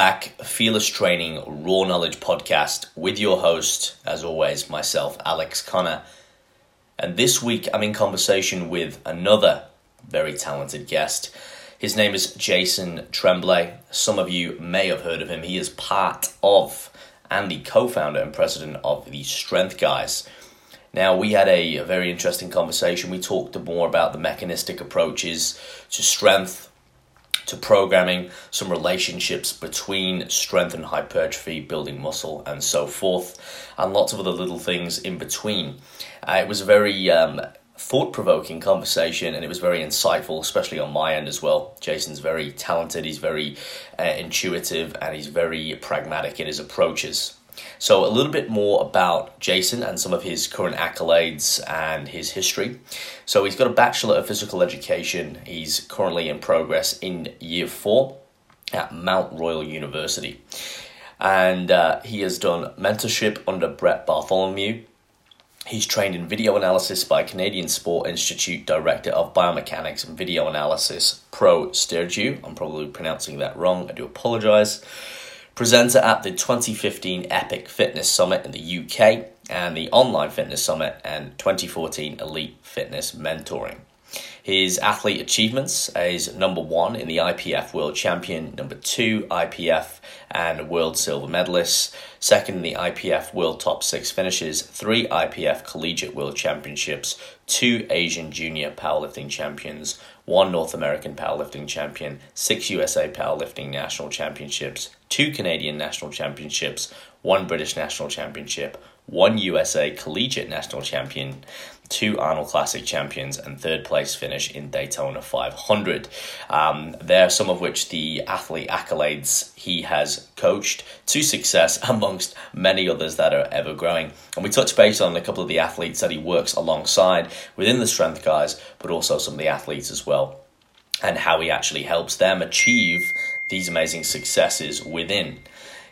Back, Fearless Training Raw Knowledge Podcast with your host, as always, myself, Alex Connor. And this week I'm in conversation with another very talented guest. His name is Jason Tremblay. Some of you may have heard of him. He is part of and the co founder and president of the Strength Guys. Now, we had a, a very interesting conversation. We talked more about the mechanistic approaches to strength, to programming, some relationships between strength and hypertrophy, building muscle, and so forth, and lots of other little things in between. Uh, it was a very um, thought provoking conversation and it was very insightful, especially on my end as well. Jason's very talented, he's very uh, intuitive, and he's very pragmatic in his approaches. So, a little bit more about Jason and some of his current accolades and his history. So, he's got a Bachelor of Physical Education. He's currently in progress in year four at Mount Royal University. And uh, he has done mentorship under Brett Bartholomew. He's trained in video analysis by Canadian Sport Institute Director of Biomechanics and Video Analysis, Pro Sturgeon. I'm probably pronouncing that wrong. I do apologize presenter at the 2015 Epic Fitness Summit in the UK and the Online Fitness Summit and 2014 Elite Fitness Mentoring. His athlete achievements is number one in the IPF World Champion, number two IPF and World Silver Medalist, second in the IPF World Top Six finishes, three IPF Collegiate World Championships, two Asian Junior Powerlifting Champions, one North American Powerlifting Champion, six USA Powerlifting National Championships, two Canadian National Championships, one British National Championship, one USA Collegiate National Champion, two Arnold Classic champions, and third place finish in Daytona 500. Um, there are some of which the athlete accolades he has coached to success amongst many others that are ever growing. And we touch base on a couple of the athletes that he works alongside within the strength guys, but also some of the athletes as well, and how he actually helps them achieve these amazing successes within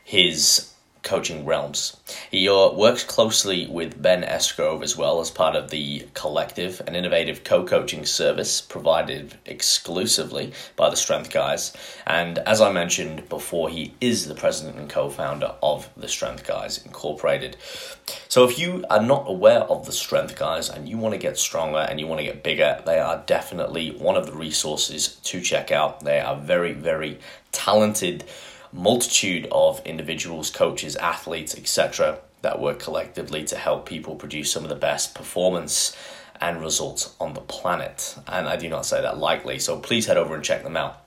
his coaching realms. He uh, works closely with Ben Esgro as well as part of the collective, an innovative co coaching service provided exclusively by the Strength Guys. And as I mentioned before, he is the president and co founder of the Strength Guys Incorporated. So if you are not aware of the Strength Guys and you want to get stronger and you want to get bigger, they are definitely one of the resources to check out. They are very, very talented multitude of individuals, coaches, athletes, etc., that work collectively to help people produce some of the best performance and results on the planet. And I do not say that lightly, so please head over and check them out.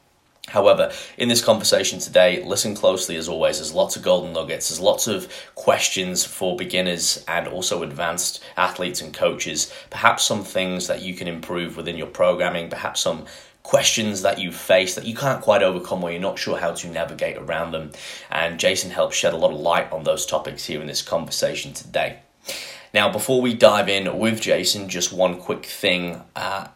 However, in this conversation today, listen closely as always. There's lots of golden nuggets. There's lots of questions for beginners and also advanced athletes and coaches. Perhaps some things that you can improve within your programming, perhaps some questions that you face that you can't quite overcome or you're not sure how to navigate around them. And Jason helps shed a lot of light on those topics here in this conversation today. Now, before we dive in with Jason, just one quick thing. Uh,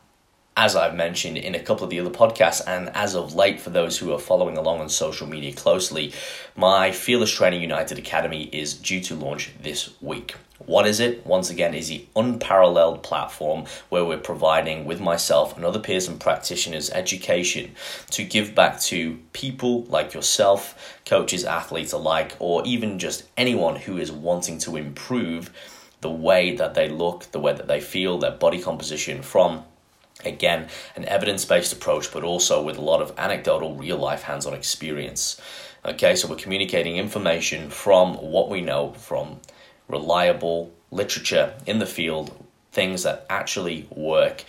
as I've mentioned in a couple of the other podcasts, and as of late, for those who are following along on social media closely, my Fearless Training United Academy is due to launch this week. What is it? Once again, is the unparalleled platform where we're providing, with myself and other peers and practitioners, education to give back to people like yourself, coaches, athletes alike, or even just anyone who is wanting to improve the way that they look, the way that they feel, their body composition from Again, an evidence based approach, but also with a lot of anecdotal, real life, hands on experience. Okay, so we're communicating information from what we know from reliable literature in the field, things that actually work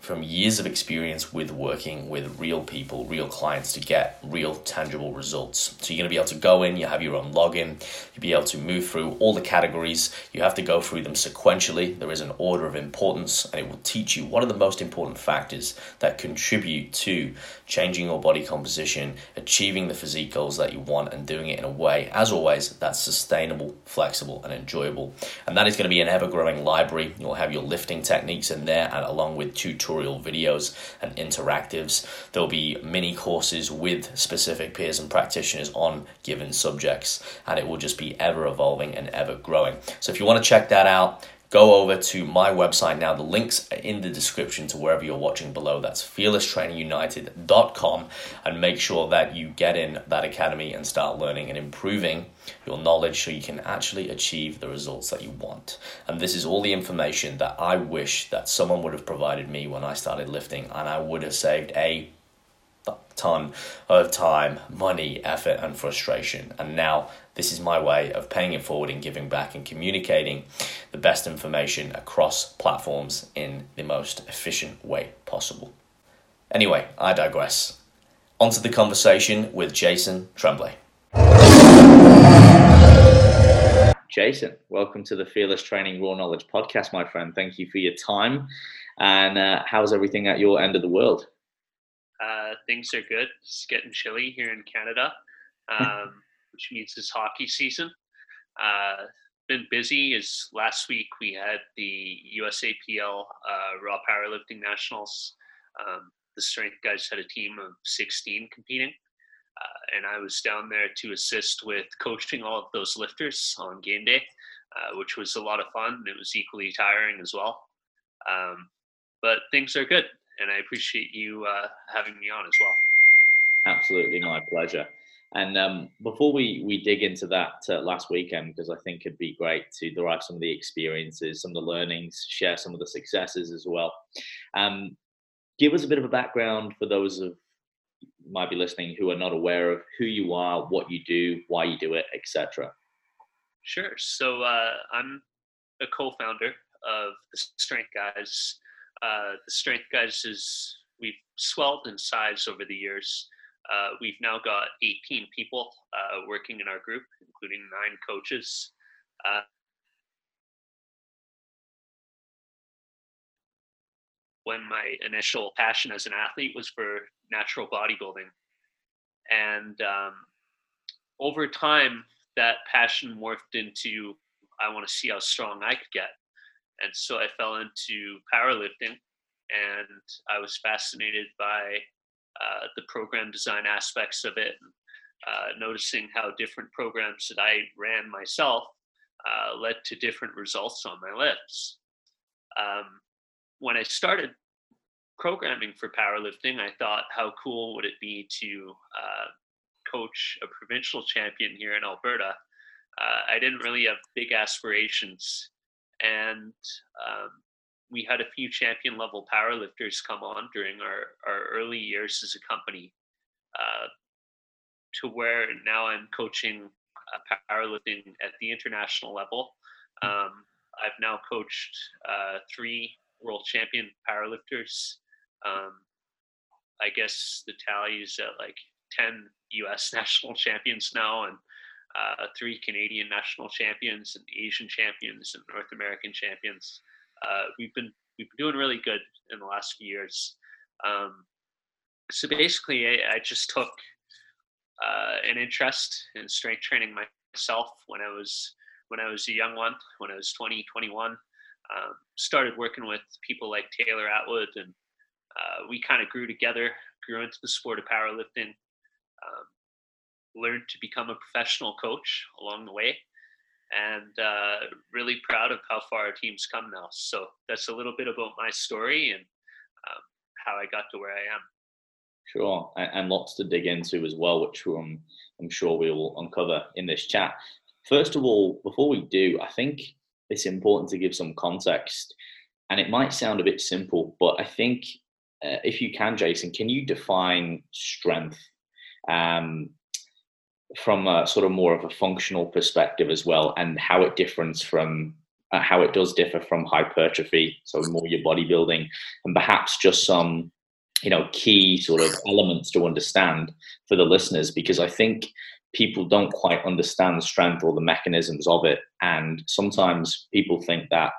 from years of experience with working with real people, real clients to get real tangible results. So you're going to be able to go in, you have your own login, you'll be able to move through all the categories. You have to go through them sequentially. There is an order of importance, and it will teach you what are the most important factors that contribute to changing your body composition, achieving the physique goals that you want, and doing it in a way, as always, that's sustainable, flexible, and enjoyable. And that is going to be an ever growing library. You'll have your lifting techniques in there, and along with tutorials tutorial videos and interactives. There'll be mini courses with specific peers and practitioners on given subjects, and it will just be ever evolving and ever growing. So if you want to check that out, go over to my website now. The links are in the description to wherever you're watching below. That's fearlesstrainingunited.com and make sure that you get in that academy and start learning and improving your knowledge so you can actually achieve the results that you want. And this is all the information that I wish that someone would have provided me when I started lifting and I would have saved a ton of time, money, effort, and frustration. And now this is my way of paying it forward and giving back and communicating the best information across platforms in the most efficient way possible. Anyway, I digress. On to the conversation with Jason Tremblay. Jason, welcome to the Fearless Training Raw Knowledge podcast, my friend. Thank you for your time. And uh, how's everything at your end of the world? Uh, things are good. It's getting chilly here in Canada, um, which means it's hockey season. Uh, been busy. As last week we had the USAPL uh, Raw Powerlifting Nationals. Um, the strength guys had a team of 16 competing, uh, and I was down there to assist with coaching all of those lifters on game day, uh, which was a lot of fun. It was equally tiring as well. Um, but things are good and I appreciate you uh, having me on as well. Absolutely, my pleasure. And um, before we, we dig into that uh, last weekend, because I think it'd be great to derive some of the experiences, some of the learnings, share some of the successes as well. Um, give us a bit of a background for those of might be listening who are not aware of who you are, what you do, why you do it, etc. Sure. So uh, I'm a co-founder of the Strength Guys uh, the strength guys is we've swelled in size over the years. Uh, we've now got 18 people uh, working in our group, including nine coaches. Uh, when my initial passion as an athlete was for natural bodybuilding, and um, over time, that passion morphed into I want to see how strong I could get and so I fell into powerlifting, and I was fascinated by uh, the program design aspects of it, uh, noticing how different programs that I ran myself uh, led to different results on my lifts. Um, when I started programming for powerlifting, I thought, how cool would it be to coach a provincial champion here in Alberta? I didn't really have big aspirations and um, we had a few champion level powerlifters come on during our, our early years as a company uh, to where now I'm coaching uh, powerlifting at the international level. Um, I've now coached uh, three world champion powerlifters. Um, I guess the tally is at like 10 US national champions now, and uh, three Canadian national champions and Asian champions and North American champions. Uh, we've been we've been doing really good in the last few years. Um, so basically, I, I just took uh, an interest in strength training myself when I was when I was a young one, when I was 20, 21. Um, started working with people like Taylor Atwood, and uh, we kind of grew together, grew into the sport of powerlifting. Um, learned to become a professional coach along the way and uh, really proud of how far our team's come now. So that's a little bit about my story and um, how I got to where I am. Sure, and, lots to dig into as well, which I'm, I'm sure we will uncover in this chat. First of all, before we do, I think it's important to give some context. And it might sound a bit simple, but I think uh, if you can, Jason, can you define strength? Um, from a sort of more of a functional perspective as well, and how it differs from uh, how it does differ from hypertrophy, so more your bodybuilding, and perhaps just some you know key sort of elements to understand for the listeners, because I think people don't quite understand strength or the mechanisms of it, and sometimes people think that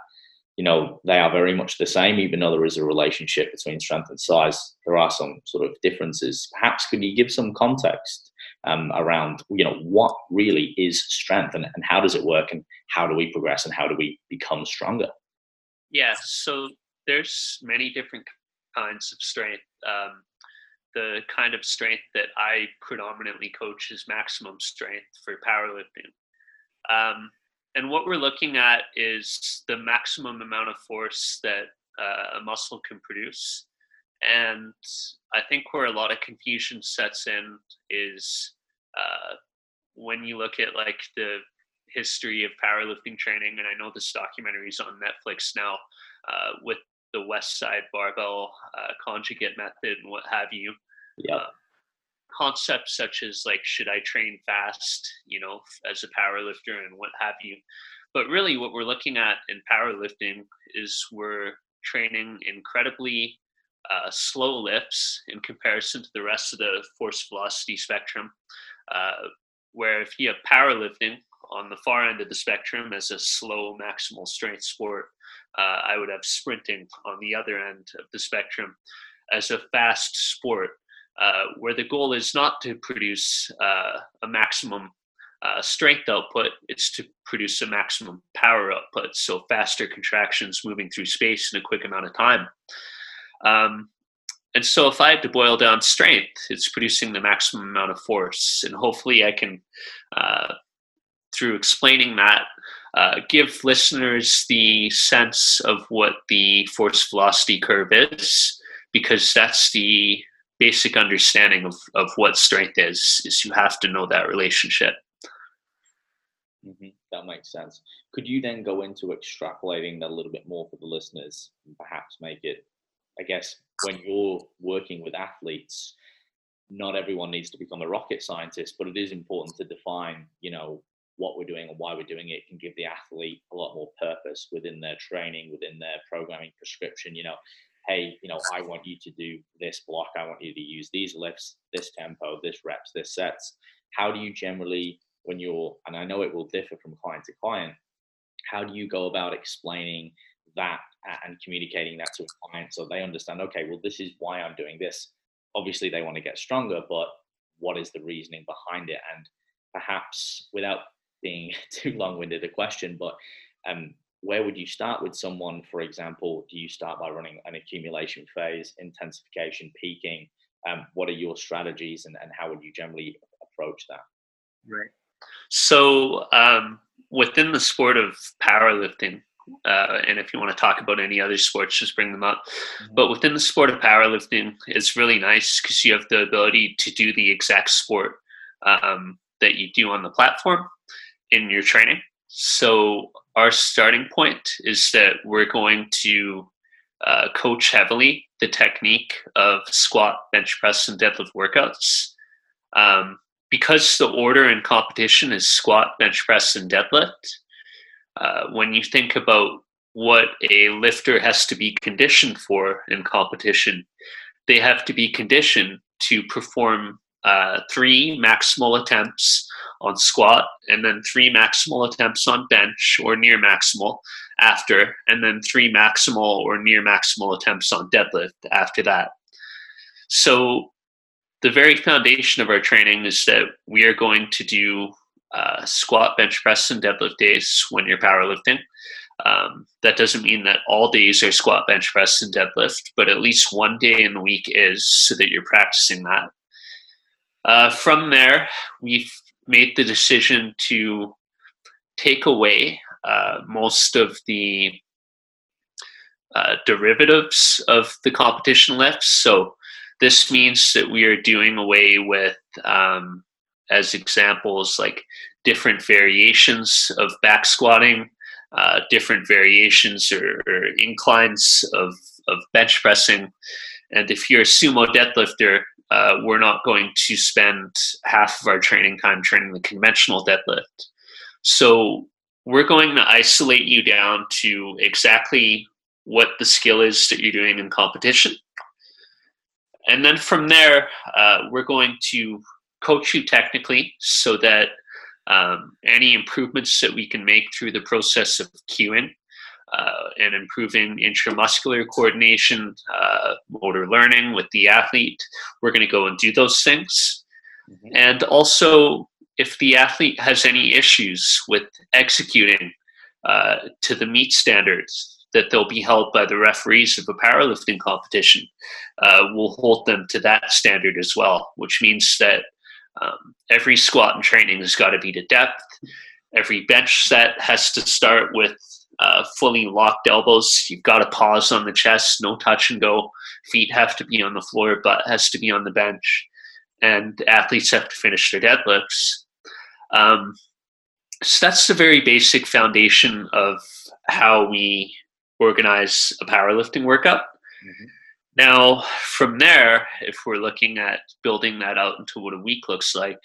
you know they are very much the same even though there is a relationship between strength and size. There are some sort of differences. Perhaps can you give some context um, around you know what really is strength and, and how does it work and how do we progress and how do we become stronger? Yeah so there's many different kinds of strength. Um, the kind of strength that i predominantly coach is maximum strength for powerlifting. Um, and what we're looking at is the maximum amount of force that uh, a muscle can produce. And I think where a lot of confusion sets in is uh, when you look at like the history of powerlifting training, and I know this documentary is on Netflix now uh, with the West Side Barbell uh, Conjugate Method and what have you. Yeah. Uh, concepts such as like should i train fast you know as a power lifter and what have you but really what we're looking at in powerlifting is we're training incredibly uh, slow lifts in comparison to the rest of the force velocity spectrum uh, where if you have powerlifting on the far end of the spectrum as a slow maximal strength sport uh, i would have sprinting on the other end of the spectrum as a fast sport uh, where the goal is not to produce uh, a maximum uh, strength output, it's to produce a maximum power output, so faster contractions moving through space in a quick amount of time. Um, and so, if I had to boil down strength, it's producing the maximum amount of force. And hopefully, I can, uh, through explaining that, uh, give listeners the sense of what the force velocity curve is, because that's the basic understanding of, of what strength is is you have to know that relationship mm-hmm. that makes sense could you then go into extrapolating that a little bit more for the listeners and perhaps make it i guess when you're working with athletes not everyone needs to become a rocket scientist but it is important to define you know what we're doing and why we're doing it can give the athlete a lot more purpose within their training within their programming prescription you know hey, you know, I want you to do this block. I want you to use these lifts, this tempo, this reps, this sets. How do you generally, when you're, and I know it will differ from client to client, how do you go about explaining that and communicating that to a client so they understand, okay, well, this is why I'm doing this. Obviously, they want to get stronger, but what is the reasoning behind it? And perhaps without being too long winded, a question, but um, where would you start with someone, for example? Do you start by running an accumulation phase, intensification, peaking? Um, what are your strategies and, and how would you generally approach that? Right. So, um, within the sport of powerlifting, uh, and if you want to talk about any other sports, just bring them up. Mm-hmm. But within the sport of powerlifting, it's really nice because you have the ability to do the exact sport um, that you do on the platform in your training. So our starting point is that we're going to uh, coach heavily the technique of squat, bench press, and deadlift workouts. Um, because the order in competition is squat, bench press, and deadlift, uh, when you think about what a lifter has to be conditioned for in competition, they have to be conditioned to perform uh, three maximal attempts on squat, and then three maximal attempts on bench or near maximal after, and then three maximal or near maximal attempts on deadlift after that. So, the very foundation of our training is that we are going to do uh, squat, bench press, and deadlift days when you're powerlifting. Um, that doesn't mean that all days are squat, bench press, and deadlift, but at least one day in the week is so that you're practicing that. Uh, from there, we've made the decision to take away uh, most of the uh, derivatives of the competition lifts. So this means that we are doing away with, um, as examples, like different variations of back squatting, uh, different variations or, or, inclines of, of bench pressing. And if you're a sumo deadlifter, uh, we're not going to spend half of our training time training the conventional deadlift. So we're going to isolate you down to exactly what the skill is that you're doing in competition. And then from there, uh, we're going to coach you technically so that um, any improvements that we can make through the process of cueing uh, and improving intramuscular coordination, uh, motor learning with the athlete. We're going to go and do those things. Mm-hmm. And also, if the athlete has any issues with executing uh, to the meet standards that they'll be held by the referees of a powerlifting competition, uh, we'll hold them to that standard as well, which means that um, every squat in training has got to be to depth every bench set has to start with uh, fully locked elbows. You've got to pause on the chest, no touch and go. Feet have to be on the floor, butt has to be on the bench, and athletes have to finish their deadlifts. Um, so that's the very basic foundation of how we organize a powerlifting workup. Mm-hmm. Now, from there, if we're looking at building that out into what a week looks like,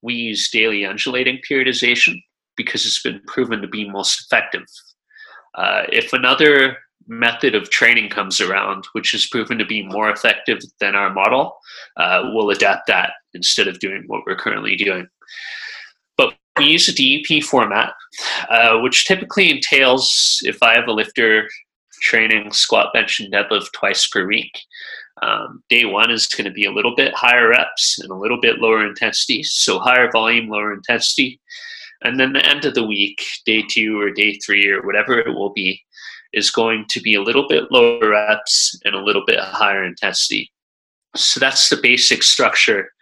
we use daily undulating periodization because it's been proven to be most effective. Uh, if another method of training comes around, which is proven to be more effective than our model, uh, we'll adapt that instead of doing what we're currently doing. But we use a DUP format, uh, which typically entails if I have a lifter training squat, bench, and deadlift twice per week. Um, day one is going to be a little bit higher reps and a little bit lower intensity. So higher volume, lower intensity. And then the end of the week, day two or day three or whatever it will be, is going to be a little bit lower reps and a little bit higher intensity. So that's the basic structure.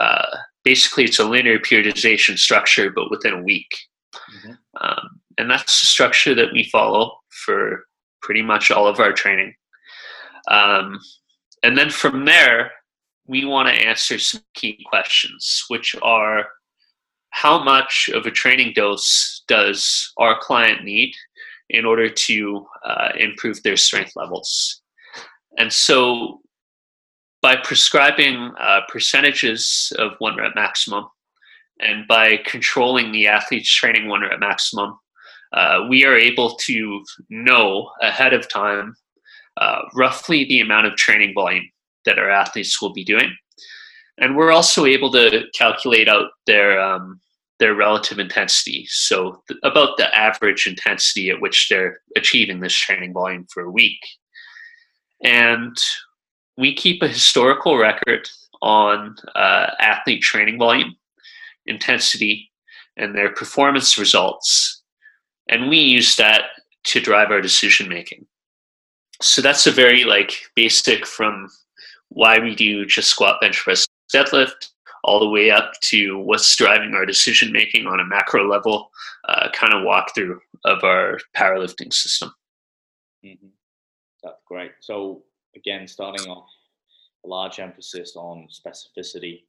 Uh, basically, it's a linear periodization structure, but within a week. Mm-hmm. Um, and that's the structure that we follow for pretty much all of our training. Um, and then from there, we want to answer some key questions, which are how much of a training dose does our client need in order to uh, improve their strength levels? And so, by prescribing uh, percentages of one rep maximum and by controlling the athlete's training one rep maximum, uh, we are able to know ahead of time uh, roughly the amount of training volume that our athletes will be doing. And we're also able to calculate out their um, their relative intensity. So th- about the average intensity at which they're achieving this training volume for a week. And we keep a historical record on uh, athlete training volume, intensity, and their performance results. And we use that to drive our decision making. So that's a very like basic from why we do just squat, bench press, deadlift all the way up to what's driving our decision making on a macro level, uh, kind of walkthrough of our powerlifting system. Mm-hmm. That's great. So, again, starting off, a large emphasis on specificity,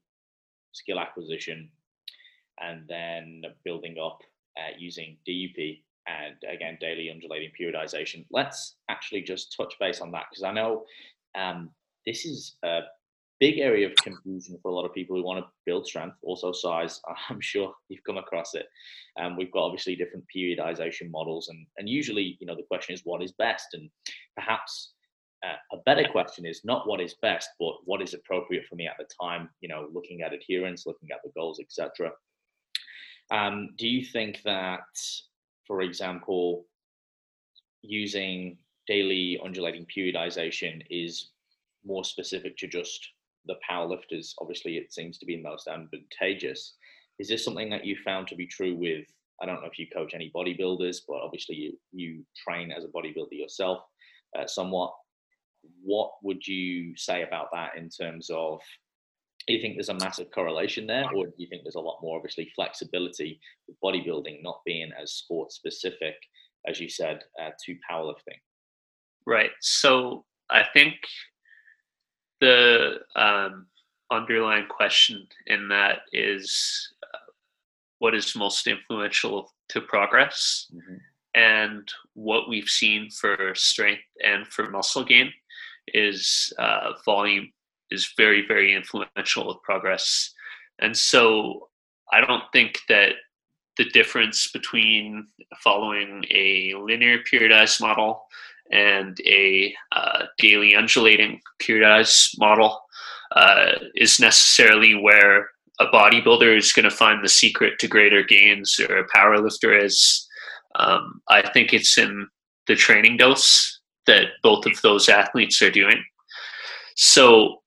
skill acquisition, and then building up uh, using DUP and again, daily undulating periodization. Let's actually just touch base on that because I know um, this is a big area of confusion for a lot of people who want to build strength, also size. I'm sure you've come across it. Um, we've got obviously different periodization models, and and usually, you know, the question is what is best, and perhaps uh, a better question is not what is best, but what is appropriate for me at the time. You know, looking at adherence, looking at the goals, etc. Um, do you think that, for example, using daily undulating periodization is more specific to just the powerlifters, obviously it seems to be most advantageous. Is this something that you found to be true with? I don't know if you coach any bodybuilders, but obviously you you train as a bodybuilder yourself, uh, somewhat. What would you say about that in terms of? Do you think there's a massive correlation there, or do you think there's a lot more obviously flexibility with bodybuilding not being as sport specific as you said uh, to powerlifting? Right. So I think the um, underlying question in that is uh, what is most influential to progress mm-hmm. and what we've seen for strength and for muscle gain is uh, volume is very very influential with progress and so i don't think that the difference between following a linear periodized model and a uh, daily undulating periodized model uh, is necessarily where a bodybuilder is going to find the secret to greater gains or a powerlifter is. Um, I think it's in the training dose that both of those athletes are doing. So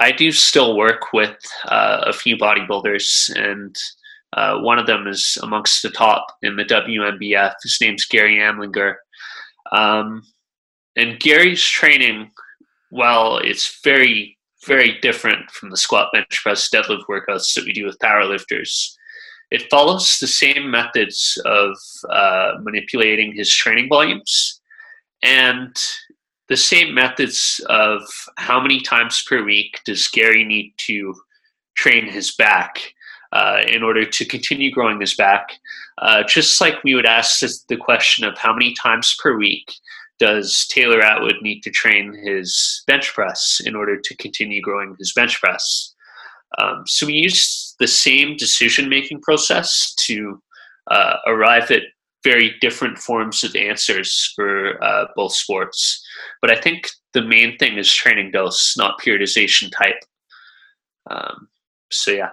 I do still work with uh, a few bodybuilders, and uh, one of them is amongst the top in the WNBF. His name's Gary Amlinger. Um, and Gary's training, well, it's very, very different from the squat, bench press, deadlift workouts that we do with powerlifters, it follows the same methods of uh, manipulating his training volumes and the same methods of how many times per week does Gary need to train his back uh, in order to continue growing his back. Uh, just like we would ask the question of how many times per week does Taylor Atwood need to train his bench press in order to continue growing his bench press. Um, so we use the same decision making process to uh, arrive at very different forms of answers for uh, both sports. But I think the main thing is training dose, not periodization type. Um, so yeah.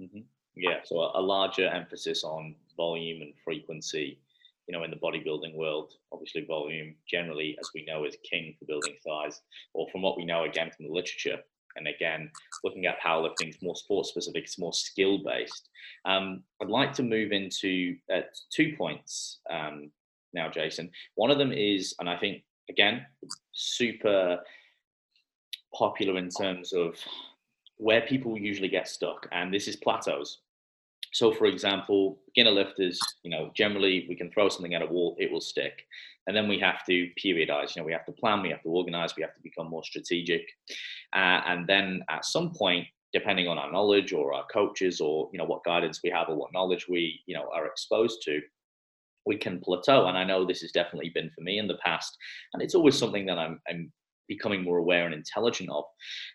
Mm-hmm. Yeah, so a, larger emphasis on volume and frequency. You know, in the bodybuilding world, obviously volume generally, as we know, is king for building size. Or from what we know again from the literature, and again, looking at powerlifting, it's more sport specific, it's more skill based. Um, I'd like to move into uh, two points um, now, Jason. One of them is, and I think again, super popular in terms of where people usually get stuck, and this is plateaus. So, for example, beginner lifters, you know, generally we can throw something at a wall, it will stick. And then we have to periodize, you know, we have to plan, we have to organize, we have to become more strategic. Uh, and then at some point, depending on our knowledge or our coaches or, you know, what guidance we have or what knowledge we, you know, are exposed to, we can plateau. And I know this has definitely been for me in the past. And it's always something that I'm, I'm becoming more aware and intelligent of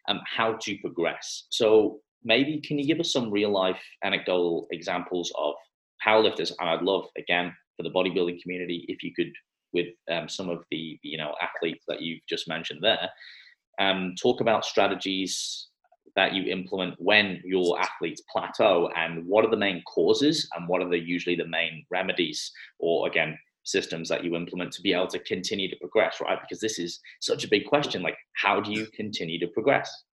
um, how to progress. So maybe can you give us some real life anecdotal examples of powerlifters? And I'd love, again, for the bodybuilding community, if you could, with um, some of the you know athletes that you've just mentioned there, um, talk about strategies that you implement when your athletes plateau and what are the main causes and what are the usually the main remedies or again systems that you implement to be able to continue to progress right because this is such a big question like how do you continue to progress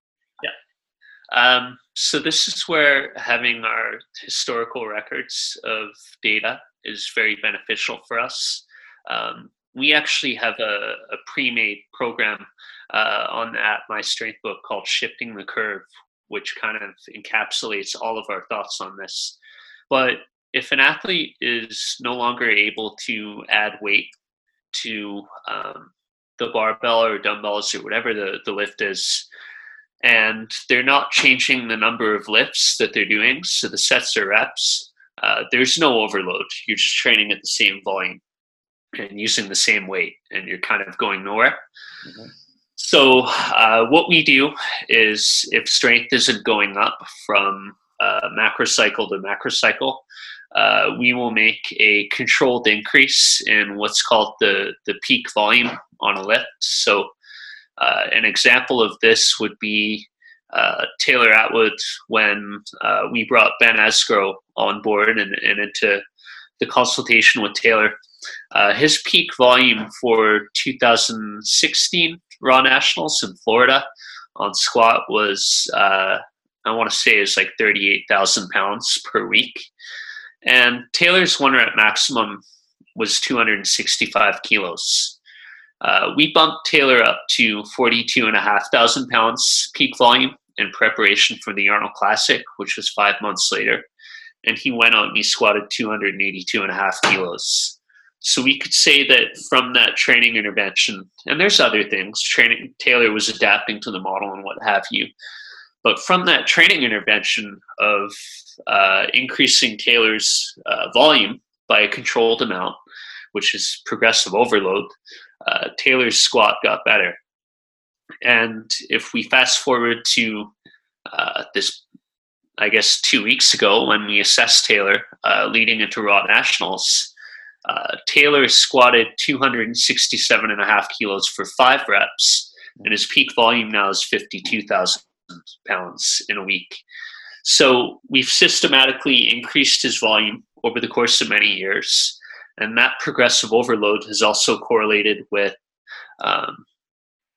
um, so this is where having our historical records of data is very beneficial for us. Um, we actually have a, a pre-made program uh, on that MyStrengthBook called Shifting the Curve, which kind of encapsulates all of our thoughts on this. But if an athlete is no longer able to add weight to um, the barbell or dumbbells or whatever the, the lift is, and they're not changing the number of lifts that they're doing. So the sets or reps, uh, there's no overload. You're just training at the same volume and using the same weight, and you're kind of going nowhere. Mm-hmm. So uh, what we do is, if strength isn't going up from uh, macrocycle to macrocycle, uh, we will make a controlled increase in what's called the the peak volume on a lift. So uh, an example of this would be uh, Taylor Atwood when uh, we brought Ben Esgro on board and, and into the consultation with Taylor. Uh, his peak volume for 2016 Raw Nationals in Florida on squat was, uh, I want to say, is like 38,000 pounds per week. And Taylor's one rep maximum was 265 kilos. Uh, we bumped Taylor up to 42,500 pounds peak volume in preparation for the Arnold Classic, which was five months later. And he went out and he squatted 282 and a half kilos. So we could say that from that training intervention, and there's other things, training Taylor was adapting to the model and what have you. But from that training intervention of uh, increasing Taylor's uh, volume by a controlled amount, which is progressive overload, uh, Taylor's squat got better. And if we fast forward to uh, this, I guess, two weeks ago when we assessed Taylor uh, leading into Raw Nationals, uh, Taylor squatted 267 and a half kilos for five reps, and his peak volume now is 52,000 pounds in a week. So we've systematically increased his volume over the course of many years. And that progressive overload has also correlated with um,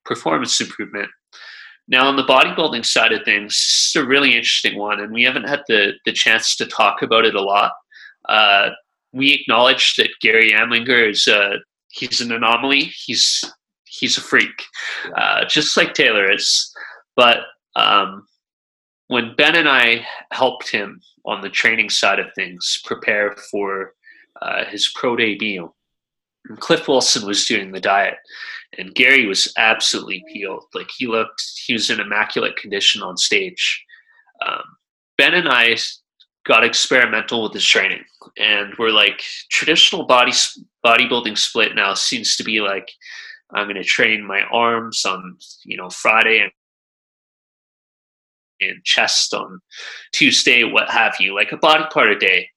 performance improvement. Now, on the bodybuilding side of things, it's a really interesting one, and we haven't had the, the chance to talk about it a lot. Uh, we acknowledge that Gary Amlinger is a, he's an anomaly. He's he's a freak, uh, just like Taylor is. But um, when Ben and I helped him on the training side of things prepare for uh, his pro debut, Cliff Wilson was doing the diet, and Gary was absolutely peeled. Like he looked, he was in immaculate condition on stage. Um, ben and I got experimental with his training, and we're like traditional body bodybuilding split now seems to be like I'm going to train my arms on you know Friday and and chest on Tuesday, what have you, like a body part a day.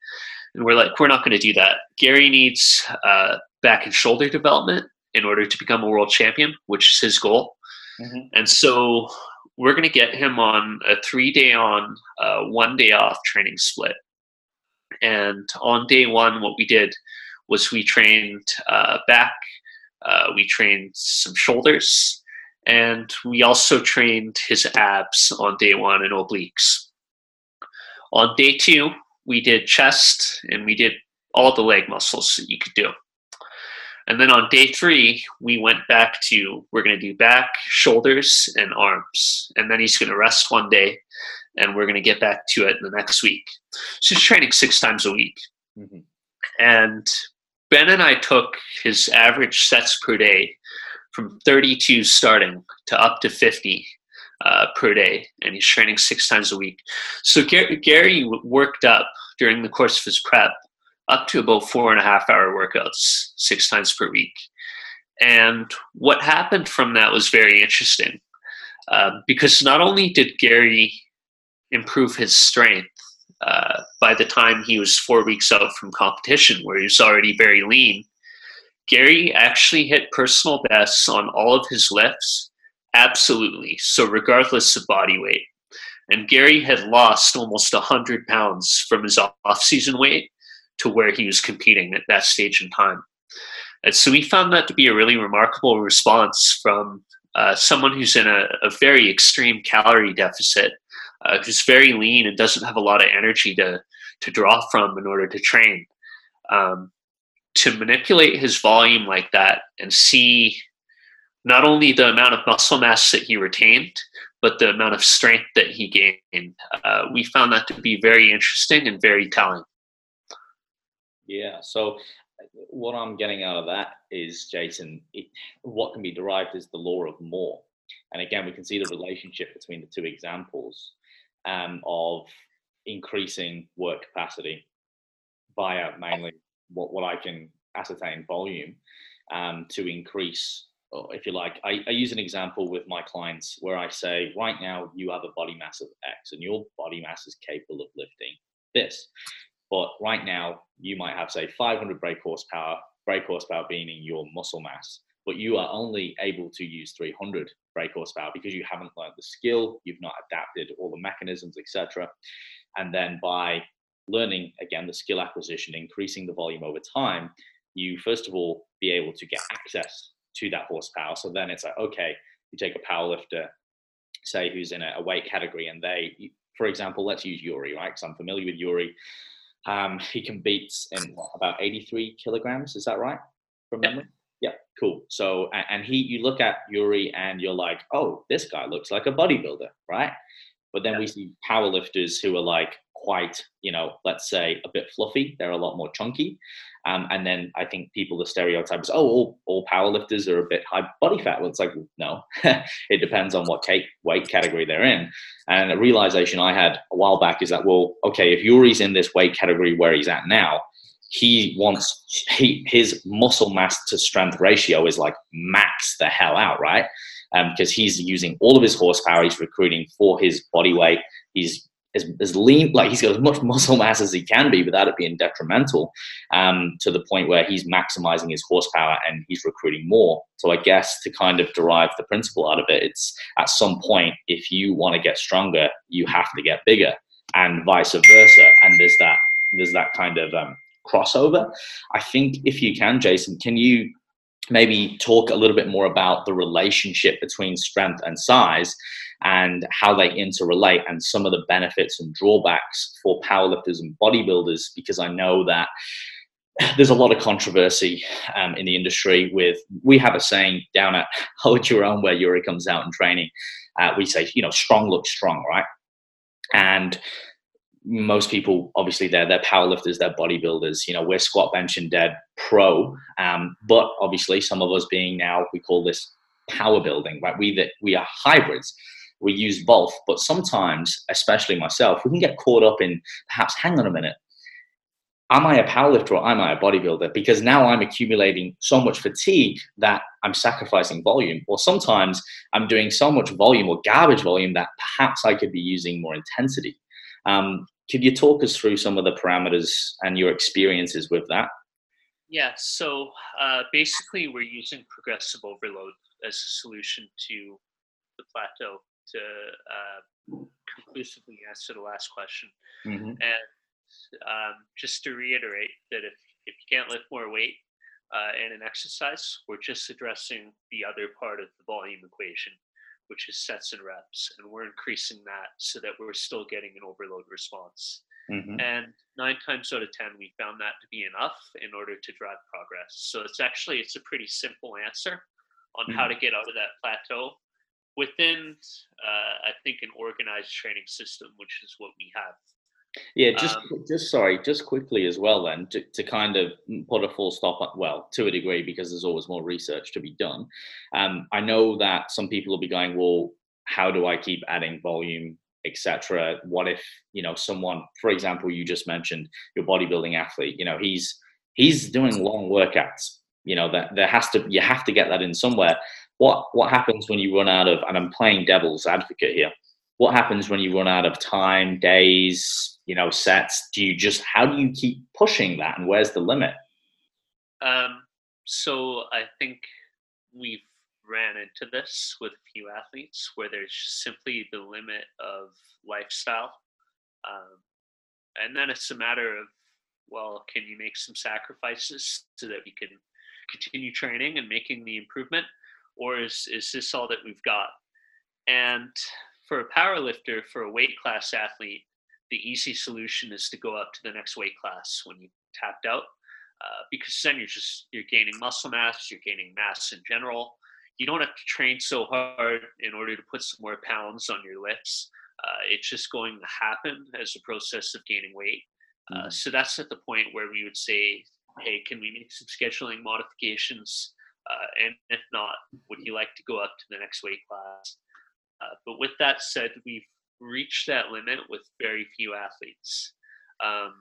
And we're like, we're not going to do that. Gary needs uh, back and shoulder development in order to become a world champion, which is his goal. Mm-hmm. And so we're going to get him on a three day on, uh, one day off training split. And on day one, what we did was we trained uh, back, uh, we trained some shoulders, and we also trained his abs on day one and obliques. On day two, we did chest and we did all the leg muscles that you could do. And then on day three, we went back to we're going to do back, shoulders, and arms. And then he's going to rest one day, and we're going to get back to it the next week. So he's training six times a week. Mm-hmm. And Ben and I took his average sets per day from 32 starting to up to 50 uh, per day, and he's training six times a week. So Gary, Gary worked up during the course of his prep up to about four and a half hour workouts six times per week. And what happened from that was very interesting uh, because not only did Gary improve his strength uh, by the time he was four weeks out from competition, where he was already very lean, Gary actually hit personal bests on all of his lifts, absolutely. So, regardless of body weight. And Gary had lost almost 100 pounds from his off season weight to where he was competing at that stage in time. And so we found that to be a really remarkable response from uh, someone who's in a, a, very extreme calorie deficit, uh, who's very lean and doesn't have a lot of energy to, to draw from in order to train. Um, to manipulate his volume like that and see not only the amount of muscle mass that he retained, but the amount of strength that he gained, uh, we found that to be very interesting and very telling. Yeah. So what I'm getting out of that is, Jason, it, what can be derived is the law of more. And again, we can see the relationship between the two examples um, of increasing work capacity via mainly what, what I can ascertain volume um, to increase, if you like. I, I use an example with my clients where I say, right now, you have a body mass of X and your body mass is capable of lifting this. But right now, you might have, say, 500 brake horsepower, brake horsepower being in your muscle mass, but you are only able to use 300 brake horsepower because you haven't learned the skill, you've not adapted all the mechanisms, etc. And then by learning again the skill acquisition, increasing the volume over time, you first of all be able to get access to that horsepower. So then it's like, okay, you take a power lifter, say who's in a, weight category, and they, for example, let's use Yuri, right? Because I'm familiar with Yuri. Um, he competes in what, about 83 kilograms. Is that right? From memory? Yeah. yeah, cool. So, and he, you look at Yuri and you're like, oh, this guy looks like a bodybuilder, right? But then yeah. we see powerlifters who are like quite, you know, let's say a bit fluffy. They're a lot more chunky. Um, and then I think people, the stereotype is, oh, all, all powerlifters are a bit high body fat. Well, it's like, no, it depends on what weight category they're in. And a realization I had a while back is that, well, okay, if Yuri's in this weight category where he's at now, he wants he, his muscle mass to strength ratio is like max the hell out, right? Because um, he's using all of his horsepower, he's recruiting for his body weight, he's as, as lean, like he's got as much muscle mass as he can be without it being detrimental um, to the point where he's maximizing his horsepower and he's recruiting more. So I guess to kind of derive the principle out of it, it's at some point, if you want to get stronger, you have to get bigger and vice versa. And there's that, there's that kind of um, crossover. I think if you can, Jason, can you maybe talk a little bit more about the relationship between strength and size and how they interrelate and some of the benefits and drawbacks for powerlifters and bodybuilders because I know that there's a lot of controversy um, in the industry with we have a saying down at hold your own where Yuri comes out in training uh, we say you know strong looks strong right? And most people obviously they're they're powerlifters they're bodybuilders you know we're squat bench and dead pro um, but obviously some of us being now we call this power building right? We that we are hybrids we use both but sometimes especially myself we can get caught up in perhaps hang on a minute am I a powerlifter or am I a bodybuilder? Because now I'm accumulating so much fatigue that I'm sacrificing volume. Or sometimes I'm doing so much volume or garbage volume that perhaps I could be using more intensity. Um, could you talk us through some of the parameters and your experiences with that? Yeah, so uh, basically, we're using progressive overload as a solution to the plateau to uh, conclusively answer the last question. Mm-hmm. And um, just to reiterate that if, if you can't lift more weight uh, in an exercise, we're just addressing the other part of the volume equation, which is sets and reps. And we're increasing that so that we're still getting an overload response. Mm-hmm. And nine times out of 10, we found that to be enough in order to drive progress. So it's actually, it's a pretty simple answer on mm-hmm. how to get out of that plateau within, uh, I think, an organized training system, which is what we have. Yeah, just um, just sorry, just quickly as well then to, to kind of put a full stop at well, to a degree, because there's always more research to be done. Um, I know that some people will be going, well, how do I keep adding volume, etc. What if, you know, someone, for example, you just mentioned your bodybuilding athlete, you know, he's he's doing long workouts. You know, that there has to you have to get that in somewhere. What what happens when you run out of and I'm playing devil's advocate here what happens when you run out of time, days, you know, sets? Do you just how do you keep pushing that, and where's the limit? Um, so I think we've ran into this with a few athletes where there's simply the limit of lifestyle, um, and then it's a matter of well, can you make some sacrifices so that we can continue training and making the improvement, or is is this all that we've got? And for a power lifter, for a weight class athlete, the easy solution is to go up to the next weight class when you tapped out, uh, because then you're just you're gaining muscle mass, you're gaining mass in general. You don't have to train so hard in order to put some more pounds on your lifts. Uh, it's just going to happen as a process of gaining weight. Uh, mm-hmm. so that's at the point where we would say, hey, can we make some scheduling modifications? Uh, and if not, would you like to go up to the next weight class? Uh, but with that said, we've reached that limit with very few athletes. Um,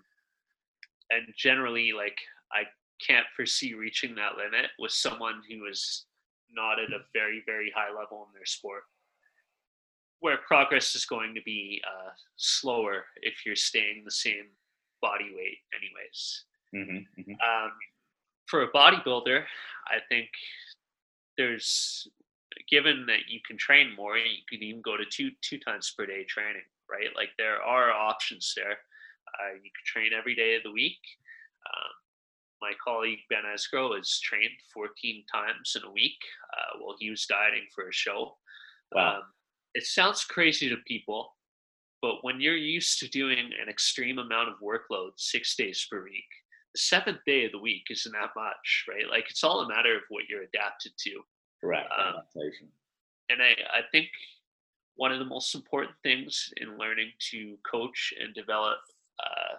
and generally, like, I can't foresee reaching that limit with someone who is not at a very, very high level in their sport. Where progress is going to be uh, slower if you're staying the same body weight, anyways. Mm-hmm, mm-hmm. Um, for a bodybuilder, I think there's given that you can train more, you can even go to two two times per day training, right? Like there are options there. Uh, you can train every day of the week. Um, my colleague Ben Esgro has trained 14 times in a week uh, while he was dieting for a show. Wow. Um, it sounds crazy to people, but when you're used to doing an extreme amount of workload six days per week, seventh day of the week isn't that much, right? Like it's all a matter of what you're adapted to. Correct. Um, and I, I think one of the most important things in learning to coach and develop uh,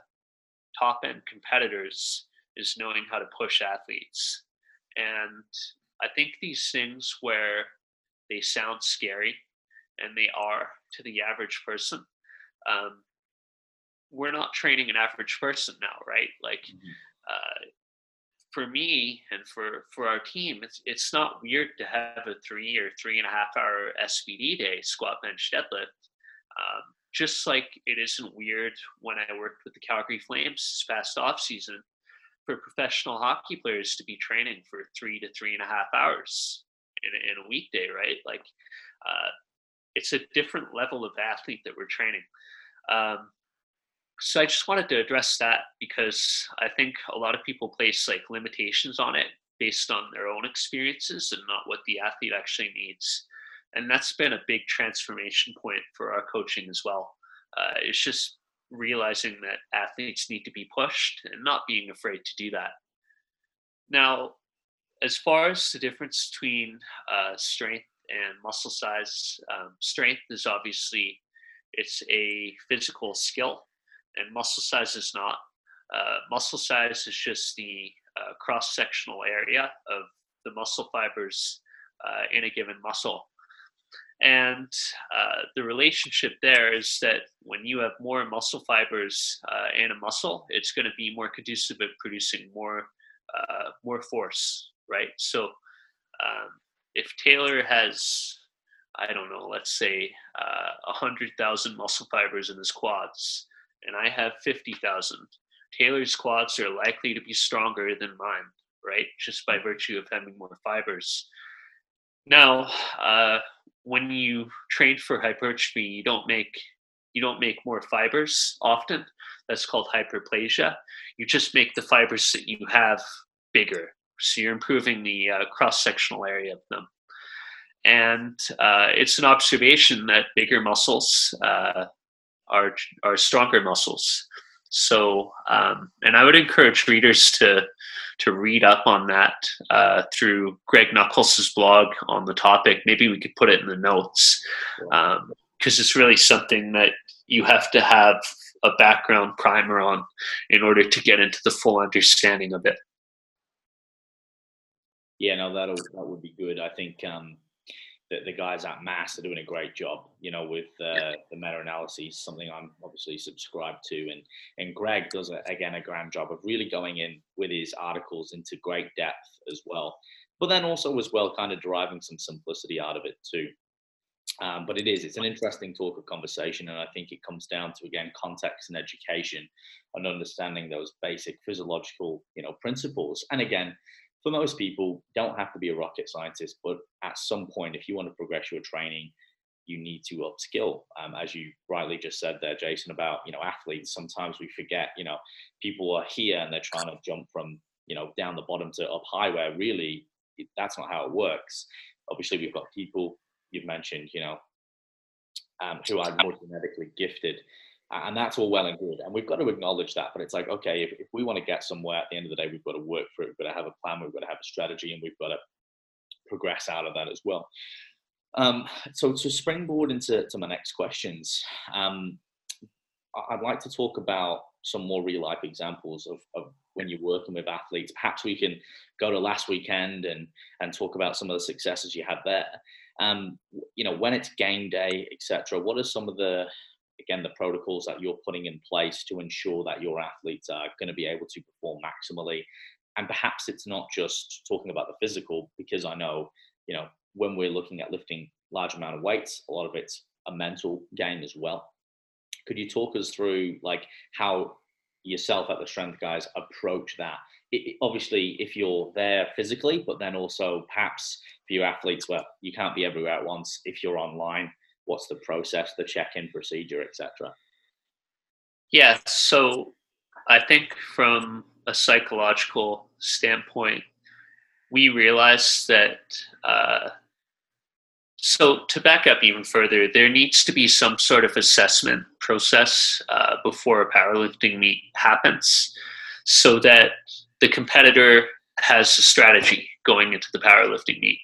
top end competitors is knowing how to push athletes. And I think these things where they sound scary, and they are to the average person, um, we're not training an average person now, right? Like, mm-hmm. Uh, for me and for for our team, it's it's not weird to have a three or three and a half hour SBD day, squat, bench, deadlift. Um, just like it isn't weird when I worked with the Calgary Flames this past off season for professional hockey players to be training for three to three and a half hours in a, in a weekday, right? Like, uh, it's a different level of athlete that we're training. Um, so I just wanted to address that because I think a lot of people place like limitations on it based on their own experiences and not what the athlete actually needs. And that's been a big transformation point for our coaching as well. Uh, it's just realizing that athletes need to be pushed and not being afraid to do that. Now, as far as the difference between uh, strength and muscle size, um, strength is obviously it's a physical skill, and muscle size is not. Uh, muscle size is just the uh, cross sectional area of the muscle fibers uh, in a given muscle. And uh, the relationship there is that when you have more muscle fibers uh, in a muscle, it's going to be more conducive at producing more uh, more force, right? So um, if Taylor has, I don't know, let's say uh, a hundred thousand muscle fibers in his quads, and I have fifty thousand, Taylor's quads are likely to be stronger than mine, right? Just by virtue of having more fibers. Now, uh, when you train for hypertrophy, you don't make you don't make more fibers often. That's called hyperplasia. You just make the fibers that you have bigger. So you're improving the uh, cross sectional area of them. And uh, it's an observation that bigger muscles are are stronger muscles. So, um, and I would encourage readers to to read up on that uh, through Greg Nuckols' blog on the topic. Maybe we could put it in the notes because um, it's really something that you have to have a background primer on in order to get into the full understanding of it. Yeah, no, that that would be good. I think um, the, the guys at Mass are doing a great job, you know, with uh, the meta analyses, something I'm obviously subscribed to. And, and Greg does, a, again, a grand job of really going in with his articles into great depth as well. But then also, as well, kind of deriving some simplicity out of it too. Um, but it is, it's an interesting talk of conversation. And I think it comes down to, again, context and education and understanding those basic physiological, you know, principles. And again, for most people, don't have to be a rocket scientist, but at some point, if you want to progress your training, you need to upskill. Um, as you rightly just said there, Jason, about you know athletes. Sometimes we forget, you know, people are here and they're trying to jump from you know down the bottom to up high, where really that's not how it works. Obviously, we've got people you've mentioned, you know, um, who are more genetically gifted and that's all well and good and we've got to acknowledge that but it's like okay if, if we want to get somewhere at the end of the day we've got to work for it we've got to have a plan we've got to have a strategy and we've got to progress out of that as well. Um, so to springboard into to my next questions um, i'd like to talk about some more real life examples of, of when you're working with athletes. Perhaps we can go to last weekend and and talk about some of the successes you had there. Um, you know when it's game day etc what are some of the again the protocols that you're putting in place to ensure that your athletes are going to be able to perform maximally. And perhaps it's not just talking about the physical because i know you know when we're looking at lifting large amount of weights a lot of it's a mental game as well. Could you talk us through like how yourself at the strength guys approach that? It, obviously if you're there physically but then also perhaps for your athletes where you can't be everywhere at once if you're online what's the process, the check-in procedure, etc. Yeah, so I think from a psychological standpoint, we realize that. Uh, so to back up even further, there needs to be some sort of assessment process uh, before a powerlifting meet happens, so that the competitor has a strategy going into the powerlifting meet.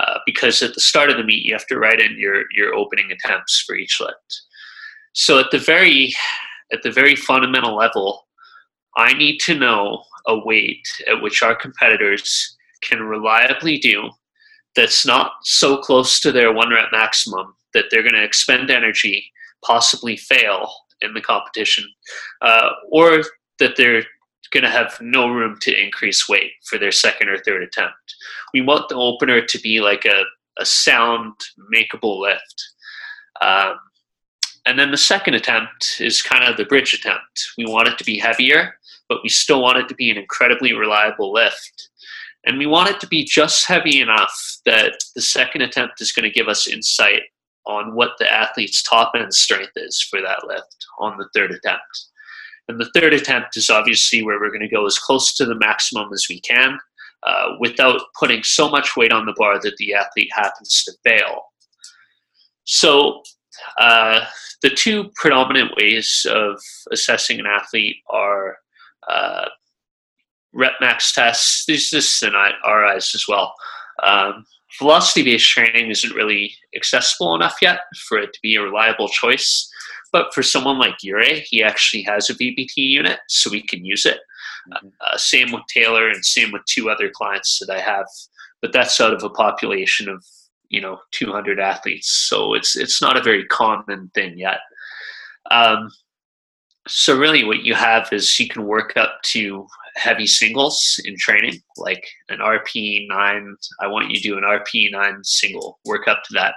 Uh, because at the start of the meet, you have to write in your your opening attempts for each lift. So at the very at the very fundamental level, I need to know a weight at which our competitors can reliably do that's not so close to their one rep maximum that they're going to expend energy, possibly fail in the competition, uh, or that they're going to have no room to increase weight for their second or third attempt. We want the opener to be like a, a sound, makeable lift. Um, and then the second attempt is kind of the bridge attempt. We want it to be heavier, but we still want it to be an incredibly reliable lift. And we want it to be just heavy enough that the second attempt is going to give us insight on what the athlete's top end strength is for that lift on the third attempt. And the third attempt is obviously where we're going to go as close to the maximum as we can uh, without putting so much weight on the bar that the athlete happens to fail. So, uh, the two predominant ways of assessing an athlete are uh, rep max tests. There's this in eyes as well. Um, velocity based training isn't really accessible enough yet for it to be a reliable choice. But for someone like Yuri, he actually has a VBT unit, so we can use it. Mm-hmm. Uh, same with Taylor, and same with two other clients that I have. But that's out of a population of you know 200 athletes, so it's it's not a very common thing yet. Um, so really, what you have is you can work up to heavy singles in training, like an RPE nine. I want you to do an RPE nine single. Work up to that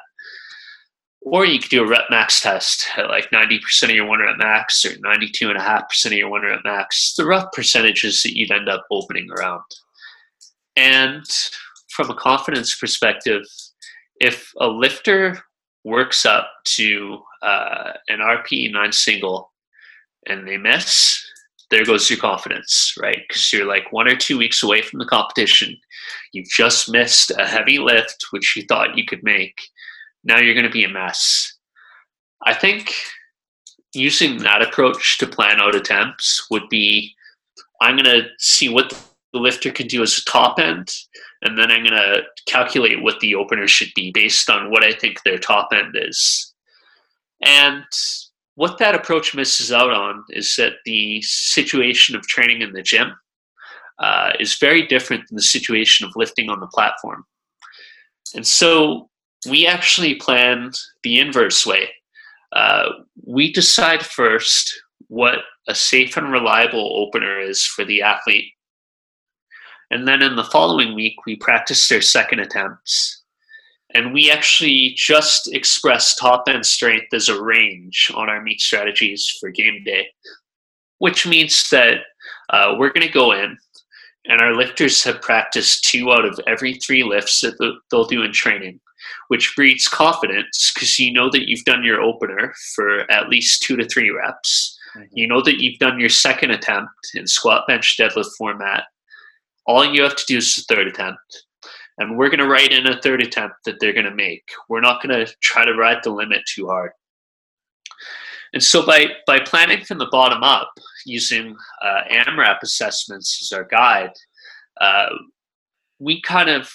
or you could do a rep max test at like 90% of your one rep max or 92.5% of your one rep max, the rough percentages that you'd end up opening around. And from a confidence perspective, if a lifter works up to uh, an RPE 9 single and they miss, there goes your confidence, right? Because you're like one or two weeks away from the competition. You've just missed a heavy lift, which you thought you could make now you're going to be a mess. I think using that approach to plan out attempts would be I'm going to see what the lifter can do as a top end, and then I'm going to calculate what the opener should be based on what I think their top end is. And what that approach misses out on is that the situation of training in the gym uh, is very different than the situation of lifting on the platform. And so we actually planned the inverse way. Uh, we decide first what a safe and reliable opener is for the athlete. And then in the following week, we practice their second attempts. And we actually just express top end strength as a range on our meet strategies for game day, which means that uh, we're going to go in and our lifters have practiced two out of every three lifts that they'll do in training which breeds confidence because you know that you've done your opener for at least two to three reps. Mm-hmm. You know that you've done your second attempt in squat, bench, deadlift format. All you have to do is the third attempt. And we're going to write in a third attempt that they're going to make. We're not going to try to ride the limit too hard. And so by, by planning from the bottom up, using uh, AMRAP assessments as our guide, uh, we kind of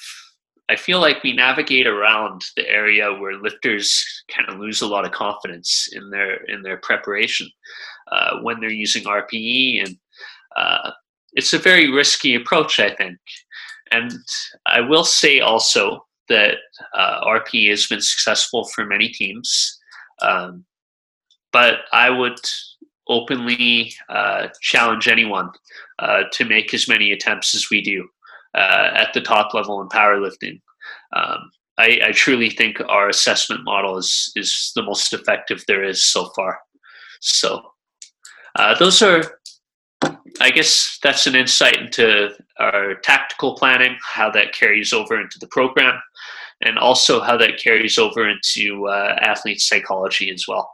I feel like we navigate around the area where lifters kind of lose a lot of confidence in their in their preparation uh, when they're using RPE, and uh, it's a very risky approach, I think. And I will say also that uh, RPE has been successful for many teams, um, but I would openly uh, challenge anyone uh, to make as many attempts as we do uh, at the top level in powerlifting. Um, I, I, truly think our assessment model is is the most effective there is so far. So uh, those are, I guess, that's an insight into our tactical planning, how that carries over into the program, and also how that carries over into uh, athlete psychology as well.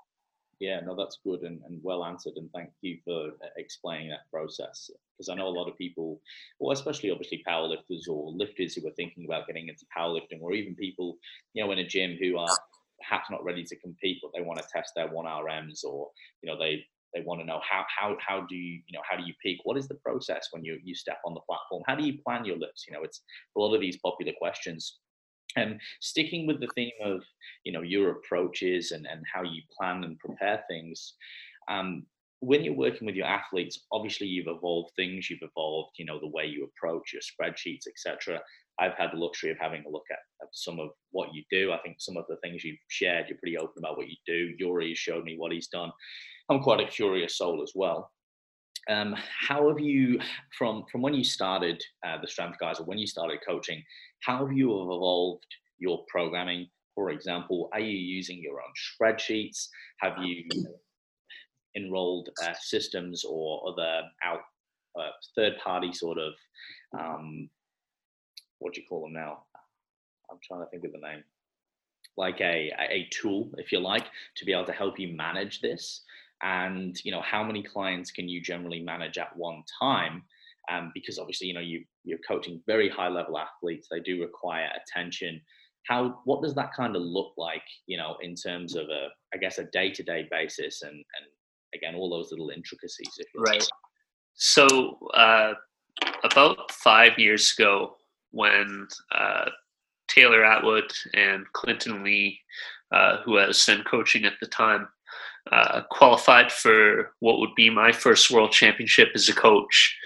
Yeah, no, that's good and, and well answered. And thank you for uh, explaining that process. Because I know a lot of people, well, especially obviously powerlifters or lifters who are thinking about getting into powerlifting, or even people, you know, in a gym who are perhaps not ready to compete, but they want to test their one RMs, or you know, they they want to know how how how do you you know how do you peak? What is the process when you you step on the platform? How do you plan your lifts? You know, it's a lot of these popular questions and sticking with the theme of you know your approaches and, and how you plan and prepare things um, when you're working with your athletes obviously you've evolved things you've evolved you know the way you approach your spreadsheets etc i've had the luxury of having a look at, at, some of what you do. I think some of the things you've shared you're pretty open about what you do. Yuri has showed me what he's done. I'm quite a curious soul as well. Um, how have you from from when you started uh, the strength guys or when you started coaching how have you evolved your programming? For example, are you using your own spreadsheets? Have you enrolled uh, systems or other out uh, third party sort of um, what do you call them now? I'm trying to think of the name. Like a a tool, if you like, to be able to help you manage this. And you know, how many clients can you generally manage at one time? Um, because obviously you know you you're coaching very high level athletes they do require attention. How what does that kind of look like you know in terms of a i guess a day-to-day basis and and again all those little intricacies right. So uh, about five years ago when uh, taylor atwood and clinton lee uh, who was then coaching at the time uh, qualified for what would be my first world championship as a coach,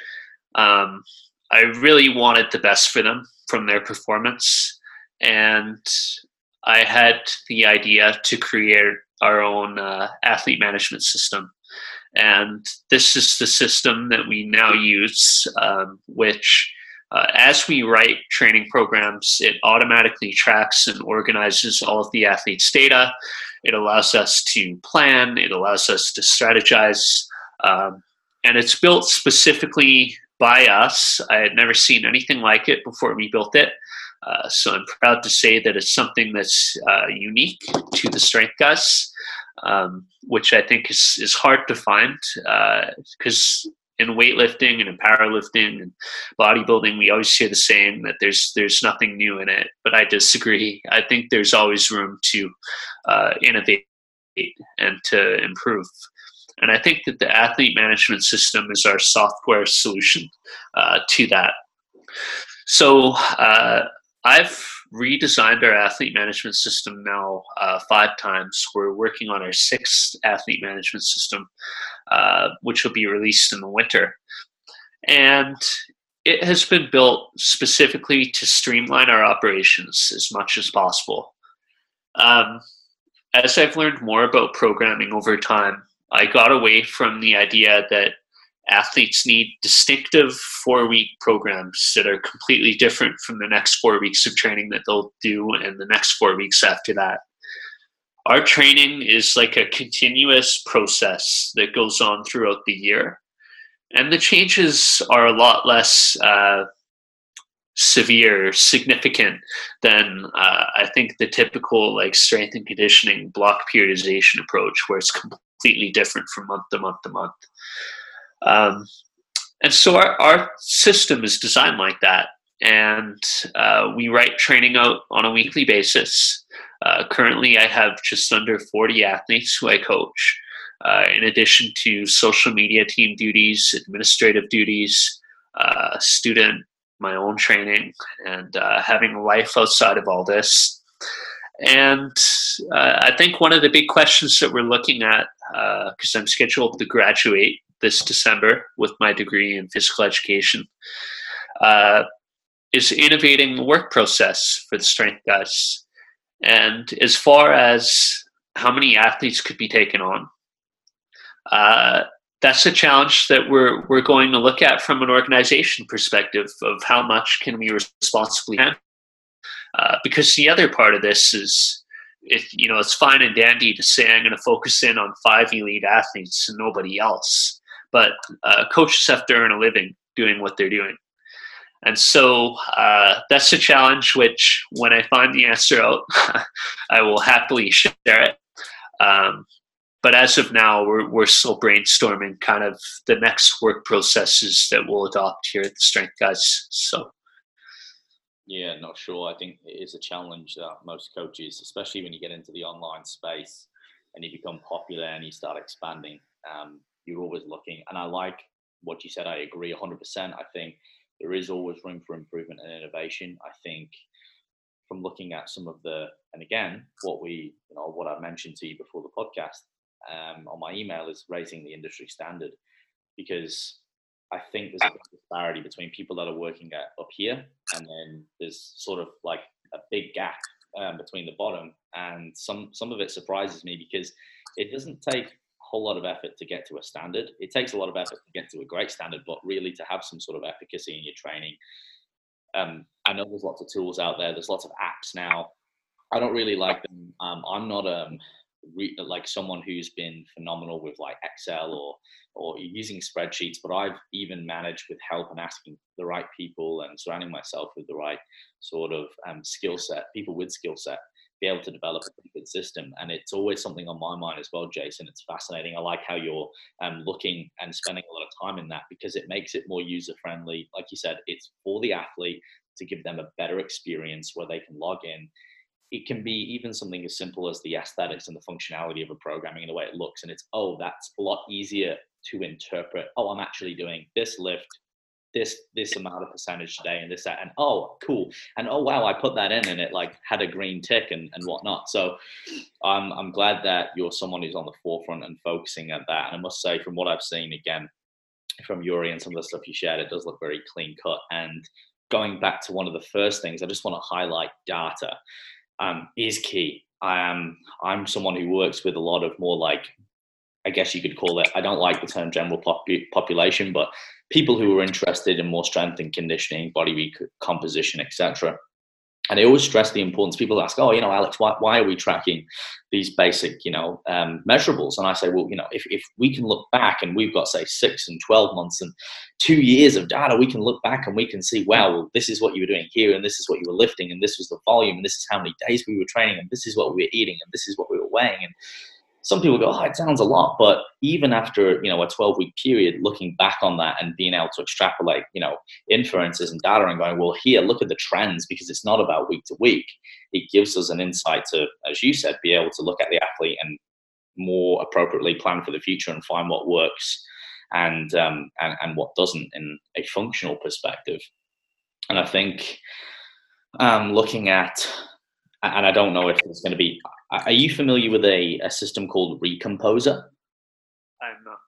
um, I really wanted the best for them from their performance. And I had the idea to create our own uh, athlete management system. And this is the system that we now use, um, which uh, as we write training programs, it automatically tracks and organizes all of the athletes' data. It allows us to plan, it allows us to strategize, um, and it's built specifically by us. I had never seen anything like it before we built it. Uh, so I'm proud to say that it's something that's uh, unique to the Strength Guys, um, which I think is, is hard to find because uh, in weightlifting and in powerlifting and bodybuilding, we always hear the saying that there's there's nothing new in it. But I disagree. I think there's always room to uh, innovate and to improve. And I think that the athlete management system is our software solution uh, to that. So uh, I've redesigned our athlete management system now uh, five times. We're working on our sixth athlete management system, uh, which will be released in the winter. And it has been built specifically to streamline our operations as much as possible. Um, as I've learned more about programming over time, I got away from the idea that athletes need distinctive four week programs that are completely different from the next four weeks of training that they'll do and the next four weeks after that. Our training is like a continuous process that goes on throughout the year. And the changes are a lot less uh, severe, significant than uh, I think the typical like strength and conditioning block periodization approach, where it's completely different from month to month to month. Um, and so our, our system is designed like that. And uh, we write training out on a weekly basis. Uh, currently, I have just under 40 athletes who I coach, uh, in addition to social media team duties, administrative duties, uh, student, my own training, and uh, having a life outside of all this. And uh, I think one of the big questions that we're looking at, because I'm scheduled to graduate this December with my degree in physical education, uh, is innovating the work process for the strength guys. And as far as how many athletes could be taken on, uh, that's a challenge that we're we're going to look at from an organization perspective of how much can we responsibly handle. Uh, because the other part of this is if you know it's fine and dandy to say I'm going to focus in on five elite athletes and nobody else but uh, coaches have to earn a living doing what they're doing. And so uh, that's a challenge which, when I find the answer out, I will happily share it. Um, but as of now, we're, we're still brainstorming kind of the next work processes that we'll adopt here at the Strength Guys. So, yeah, not sure. I think it is a challenge that most coaches, especially when you get into the online space and you become popular and you start expanding, um, you're always looking. And I like what you said. I agree 100%. I think there is always room for improvement and innovation. I think from looking at some of the, and again, what we, you know, what I mentioned to you before the podcast um, on my email is raising the industry standard because I think there's a disparity between people that are working at up here and then there's sort of like a big gap um, between the bottom. And some some of it surprises me because it doesn't take a whole lot of effort to get to a standard. It takes a lot of effort to get to a great standard, but really to have some sort of efficacy in your training. Um, I know there's lots of tools out there. There's lots of apps now. I don't really like them. Um, I'm not um, re- like someone who's been phenomenal with like Excel or or using spreadsheets, but I've even managed with help and asking the right people and surrounding myself with the right sort of um, skill set, people with skill set be able to develop a good system. And it's always something on my mind as well, Jason. It's fascinating. I like how you're um, looking and spending a lot of time in that because it makes it more user friendly. Like you said, it's for the athlete to give them a better experience where they can log in. It can be even something as simple as the aesthetics and the functionality of a programming and the way it looks. And it's, oh, that's a lot easier to interpret. Oh, I'm actually doing this lift this this amount of percentage today and this that and oh cool and oh wow I put that in and it like had a green tick and, and whatnot. So I'm I'm glad that you're someone who's on the forefront and focusing at that. And I must say from what I've seen again from Yuri and some of the stuff you shared, it does look very clean cut. And going back to one of the first things, I just want to highlight data um, is key. I am I'm someone who works with a lot of more like I guess you could call it. I don't like the term general pop- population, but people who are interested in more strength and conditioning, body recomposition, etc. And I always stress the importance. People ask, "Oh, you know, Alex, why, why are we tracking these basic, you know, um, measurables?" And I say, "Well, you know, if, if we can look back and we've got say six and twelve months and two years of data, we can look back and we can see, wow, well, this is what you were doing here, and this is what you were lifting, and this was the volume, and this is how many days we were training, and this is what we were eating, and this is what we were weighing, and some people go, oh, it sounds a lot, but even after you know a 12 week period, looking back on that and being able to extrapolate, you know, inferences and data and going, well, here, look at the trends because it's not about week to week. It gives us an insight to, as you said, be able to look at the athlete and more appropriately plan for the future and find what works and um, and, and what doesn't in a functional perspective. And I think um, looking at and I don't know if it's going to be. Are you familiar with a, a system called Recomposer? I'm not.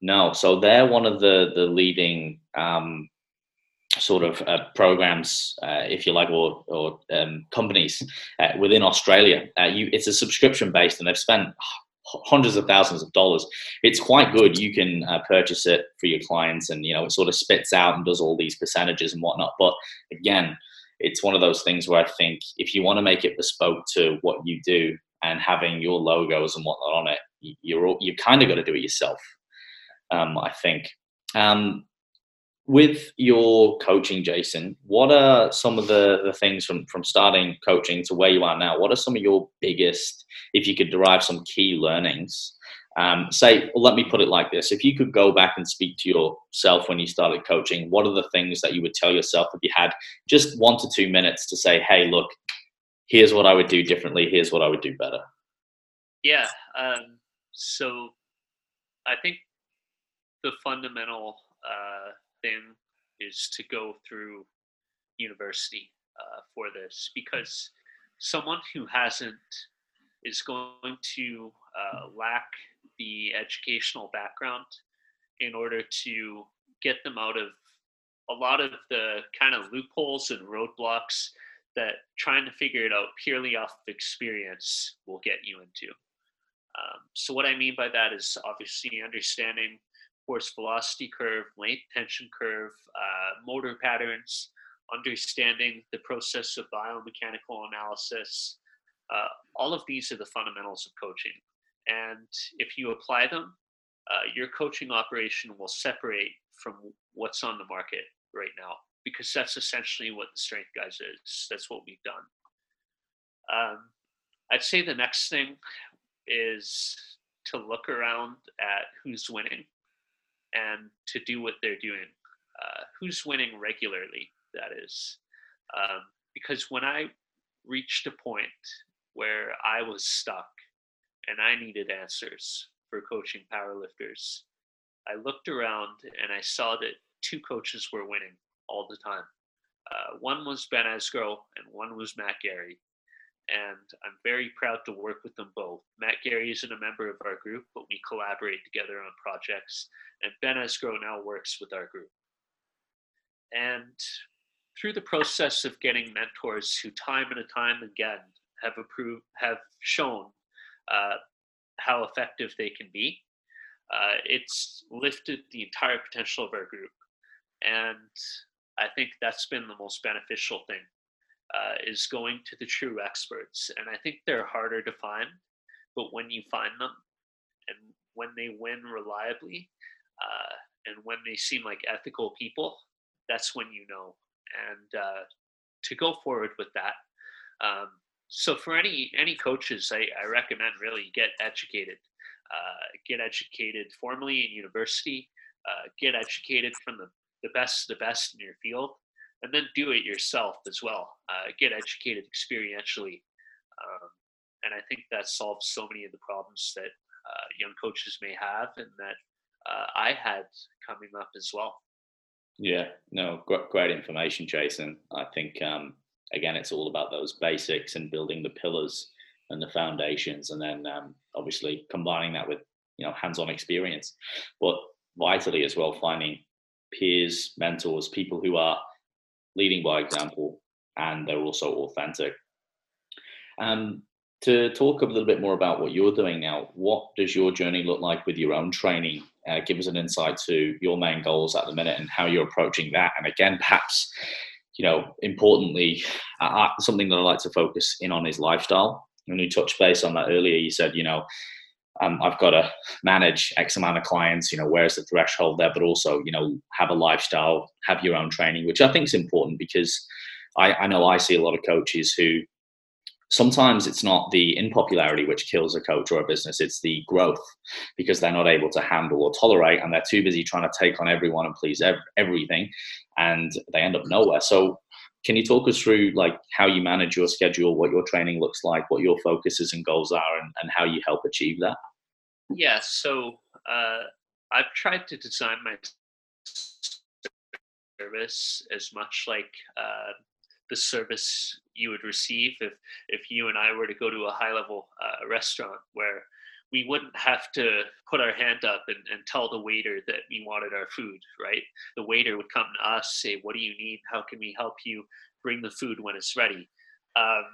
No, so they're one of the the leading um, sort of uh, programs, uh, if you like, or or um, companies uh, within Australia. Uh, you, it's a subscription based, and they've spent hundreds of thousands of dollars. It's quite good. You can uh, purchase it for your clients, and you know it sort of spits out and does all these percentages and whatnot. But again, it's one of those things where I think if you want to make it bespoke to what you do and having your logos and whatnot on it, you're all, you kind of got to do it yourself. Um, I think. Um, with your coaching, Jason, what are some of the, the things from, from starting coaching to where you are now? What are some of your biggest, if you could derive some key learnings um, say, let me put it like this: if you could go back and speak to yourself when you started coaching, what are the things that you would tell yourself if you had just one to two minutes to say, "Hey, look, here's what I would do differently. Here's what I would do better." Yeah. Um, so, I think the fundamental uh, thing is to go through university uh, for this because someone who hasn't is going to uh, lack the educational background in order to get them out of a lot of the kind of loopholes and roadblocks that trying to figure it out purely off of experience will get you into. Um, so what I mean by that is obviously understanding force velocity curve, length tension curve, uh, motor patterns, understanding the process of biomechanical analysis. Uh, all of these are the fundamentals of coaching. And if you apply them, uh, your coaching operation will separate from what's on the market right now because that's essentially what the strength guys is. That's what we've done. Um, I'd say the next thing is to look around at who's winning and to do what they're doing. Uh, who's winning regularly, that is. Um, because when I reached a point where I was stuck and I needed answers for coaching powerlifters. I looked around and I saw that two coaches were winning all the time. Uh, one was Ben Esgro and one was Matt Gary. And I'm very proud to work with them both. Matt Gary isn't a member of our group, but we collaborate together on projects. And Ben Esgro now works with our group. And through the process of getting mentors who time and time again have approved, have shown uh, how effective they can be. Uh, it's lifted the entire potential of our group. And I think that's been the most beneficial thing uh, is going to the true experts. And I think they're harder to find, but when you find them and when they win reliably uh, and when they seem like ethical people, that's when you know. And uh, to go forward with that, um, so for any any coaches, I, I recommend really get educated. Uh, get educated formally in university. Uh, get educated from the, the best the best in your field, and then do it yourself as well. Uh, get educated experientially, um, and I think that solves so many of the problems that uh, young coaches may have, and that uh, I had coming up as well. Yeah, no, great, great information, Jason. I think um, again, it's all about those basics and building the pillars and the foundations, and then um, obviously combining that with you know hands-on experience, but vitally as well, finding peers, mentors, people who are leading by example and they're also authentic. Um, to talk a little bit more about what you're doing now, what does your journey look like with your own training? Uh, give us an insight to your main goals at the minute and how you're approaching that. And again, perhaps, you know, importantly, something that I like to focus in on is lifestyle. When you touched base on that earlier, you said, you know, um, I've got to manage X amount of clients, you know, where's the threshold there, but also, you know, have a lifestyle, have your own training, which I think is important because I, I know I see a lot of coaches who sometimes it's not the unpopularity which kills a coach or a business, it's the growth because they're not able to handle or tolerate and they're too busy trying to take on everyone and please ev- everything and they end up nowhere. So can you talk us through like how you manage your schedule, what your training looks like, what your focuses and goals are, and, and how you help achieve that? Yeah, so uh, I've tried to design my service as much like uh, the service you would receive if if you and I were to go to a high level uh, restaurant where we wouldn't have to put our hand up and, and tell the waiter that we wanted our food, right? The waiter would come to us, say, What do you need? How can we help you? Bring the food when it's ready. Um,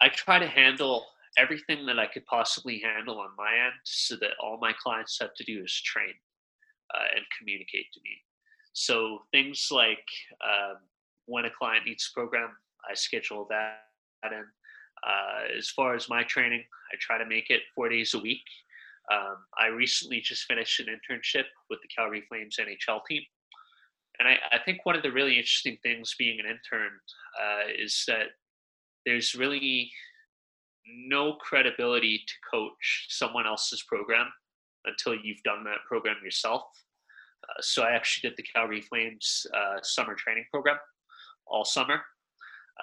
I try to handle everything that I could possibly handle on my end so that all my clients have to do is train uh, and communicate to me. So things like um, when a client needs a program, I schedule that in. Uh, as far as my training, I try to make it four days a week. Um, I recently just finished an internship with the Calgary Flames NHL team. And I, I think one of the really interesting things being an intern uh, is that there's really no credibility to coach someone else's program until you've done that program yourself. Uh, so I actually did the Calgary Flames uh, summer training program all summer.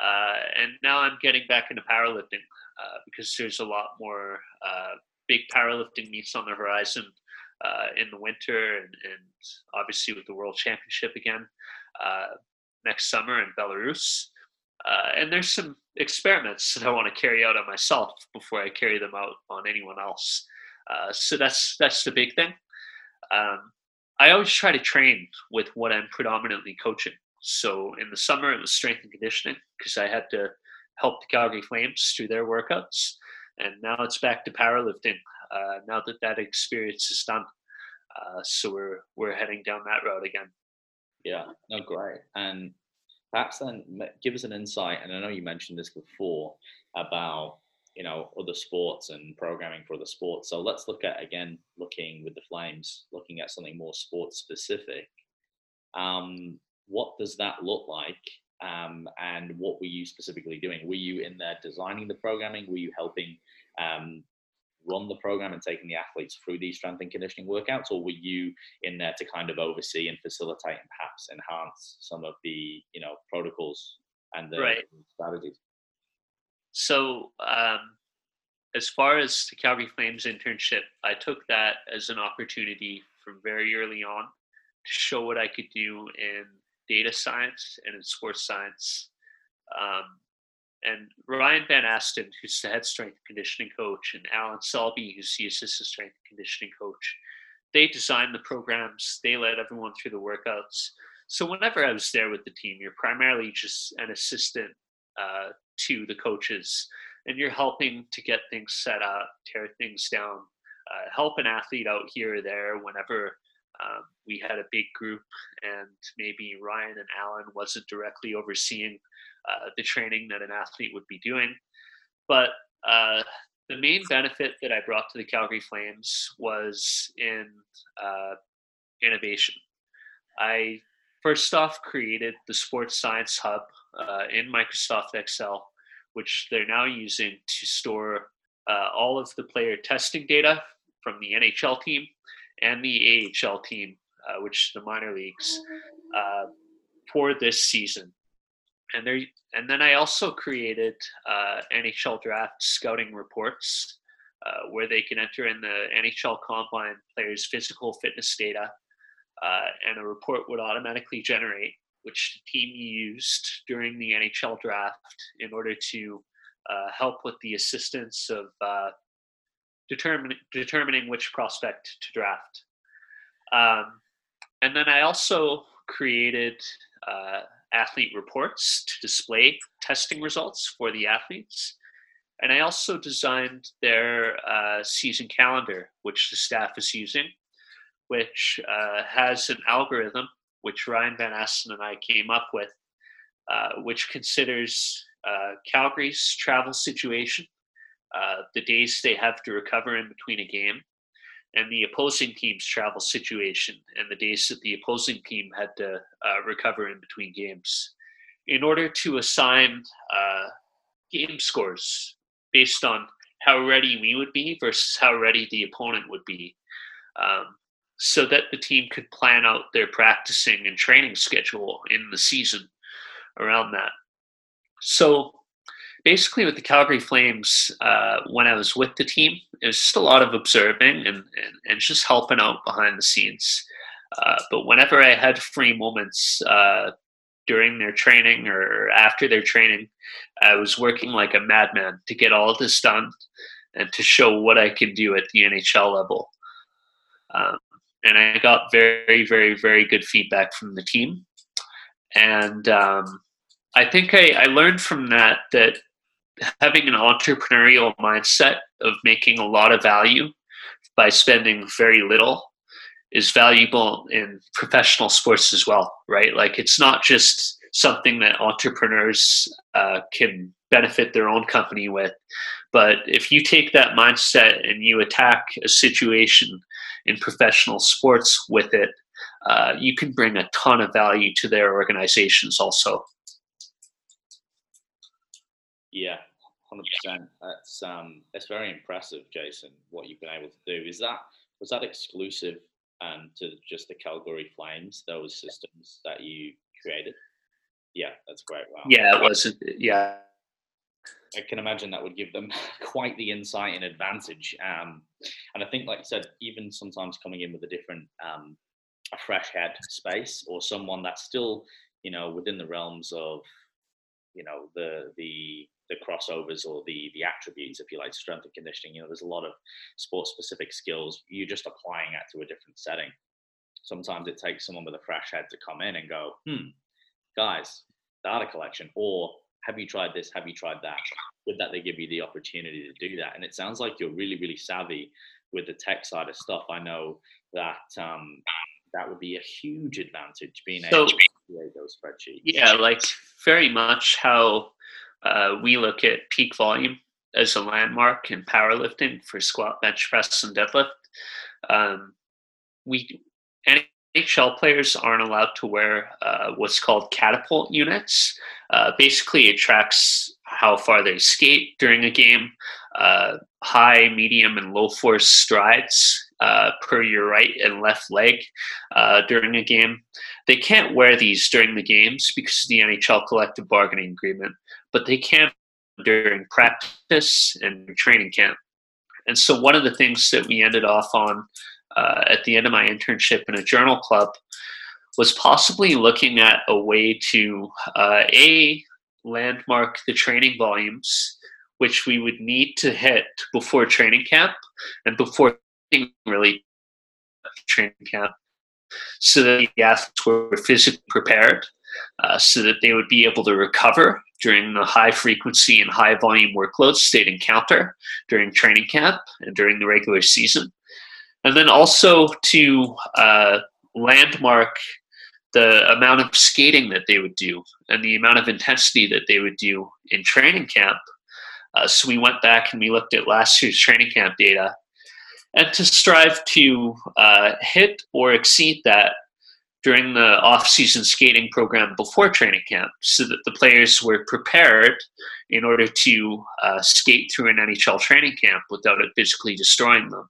Uh, and now I'm getting back into powerlifting uh, because there's a lot more uh, big powerlifting meets on the horizon uh, in the winter, and, and, obviously with the World Championship again uh, next summer in Belarus. And there's some experiments that I want to carry out on myself before I carry them out on anyone else. so that's that's the big thing. Um, I always try to train with what I'm predominantly coaching. So in the summer, it was strength and conditioning because I had to help the Calgary Flames through their workouts. And now it's back to powerlifting. Uh, now that that experience is done, uh, so we're we're heading down that road again. Yeah, no, great. And perhaps then give us an insight. And I know you mentioned this before about you know other sports and programming for other sports. So let's look at again looking with the Flames, looking at something more sports specific. Um, what does that look like? Um, and what were you specifically doing? Were you in there designing the programming? Were you helping um, run the program and taking the athletes through these strength and conditioning workouts, or were you in there to kind of oversee and facilitate and perhaps enhance some of the you know protocols and the right. strategies? So, um, as far as the Calgary Flames internship, I took that as an opportunity from very early on to show what I could do in data science and in sports science. Um, and Ryan Van Asten, who's the head strength conditioning coach, and Alan Selby, who's the assistant strength conditioning coach, they designed the programs. They led everyone through the workouts. So whenever I was there with the team, you're primarily just an assistant uh, to the coaches, and you're helping to get things set up, tear things down, uh, help an athlete out here or there whenever um, we had a big group, and maybe Ryan and Alan wasn't directly overseeing uh, the training that an athlete would be doing. But uh, the main benefit that I brought to the Calgary Flames was in uh, innovation. I first off created the Sports Science Hub uh, in Microsoft Excel, which they're now using to store uh, all of the player testing data from the NHL team and the AHL team, uh, which the minor leagues, uh, for this season. And there, and then I also created uh, NHL draft scouting reports uh, where they can enter in the NHL combine players' physical fitness data, uh, and a report would automatically generate, which team used during the NHL draft in order to uh, help with the assistance of determining determining which prospect to draft. Um, and then I also created uh, athlete reports to display testing results for the athletes. And I also designed their uh, season calendar, which the staff is using, which uh, has an algorithm which Ryan Van Asten and I came up with, uh, which considers uh, Calgary's travel situation, uh, the days they have to recover in between a game, and the opposing team's travel situation and the days that the opposing team had to uh, recover in between games. In order to assign uh, game scores based on how ready we would be versus how ready the opponent would be um, so that the team could plan out their practicing and training schedule in the season around that. So basically with the Calgary Flames, uh, when I was with the team, it was just a lot of observing and, and, and just helping out behind the scenes. Uh, but whenever I had free moments uh, during their training or after their training, I was working like a madman to get all this done and to show what I can do at the NHL level. Um, and I got very, very, very good feedback from the team. And um, I think I, I learned from that that having an entrepreneurial mindset of making a lot of value by spending very little is valuable in professional sports as well, right? Like it's not just something that entrepreneurs uh, can benefit their own company with, but if you take that mindset and you attack a situation in professional sports with it, uh, you can bring a ton of value to their organizations also. Yeah, hundred percent. That's um, that's very impressive, Jason. What you've been able to do is that was that exclusive um, to just the Calgary Flames? Those systems that you created. Yeah, that's great. Wow. Yeah, it was. Yeah. I can imagine that would give them quite the insight and advantage. Um, and I think, like you said, even sometimes coming in with a different, um, a fresh head space or someone that's still, you know, within the realms of, you know, the the the crossovers or the the attributes, if you like, strength and conditioning. You know, there's a lot of sport specific skills. You're just applying it to a different setting. Sometimes it takes someone with a fresh head to come in and go, hmm, guys, data collection, or have you tried this? Have you tried that? With that, they give you the opportunity to do that. And it sounds like you're really, really savvy with the tech side of stuff. I know that um, that would be a huge advantage being so, able to create those spreadsheets. Yeah, like very much how uh, we look at peak volume as a landmark in powerlifting for squat, bench press, and deadlift. Um, we NHL players aren't allowed to wear uh, what's called catapult units. Uh, basically, it tracks how far they skate during a game, uh, high, medium, and low force strides uh, per your right and left leg uh, during a game. They can't wear these during the games because of the NHL collective bargaining agreement but they can during practice and training camp. And so, one of the things that we ended off on uh, at the end of my internship in a journal club was possibly looking at a way to uh, a landmark the training volumes which we would need to hit before training camp and before really training camp so that the athletes were physically prepared uh, so that they would be able to recover during the high frequency and high volume workloads they'd encounter during training camp and during the regular season. And then also to uh, landmark the amount of skating that they would do and the amount of intensity that they would do in training camp. Uh, so we went back and we looked at last year's training camp data and to strive to uh, hit or exceed that during the off-season skating program before training camp so that the players were prepared in order to uh, skate through an NHL training camp without it physically destroying them.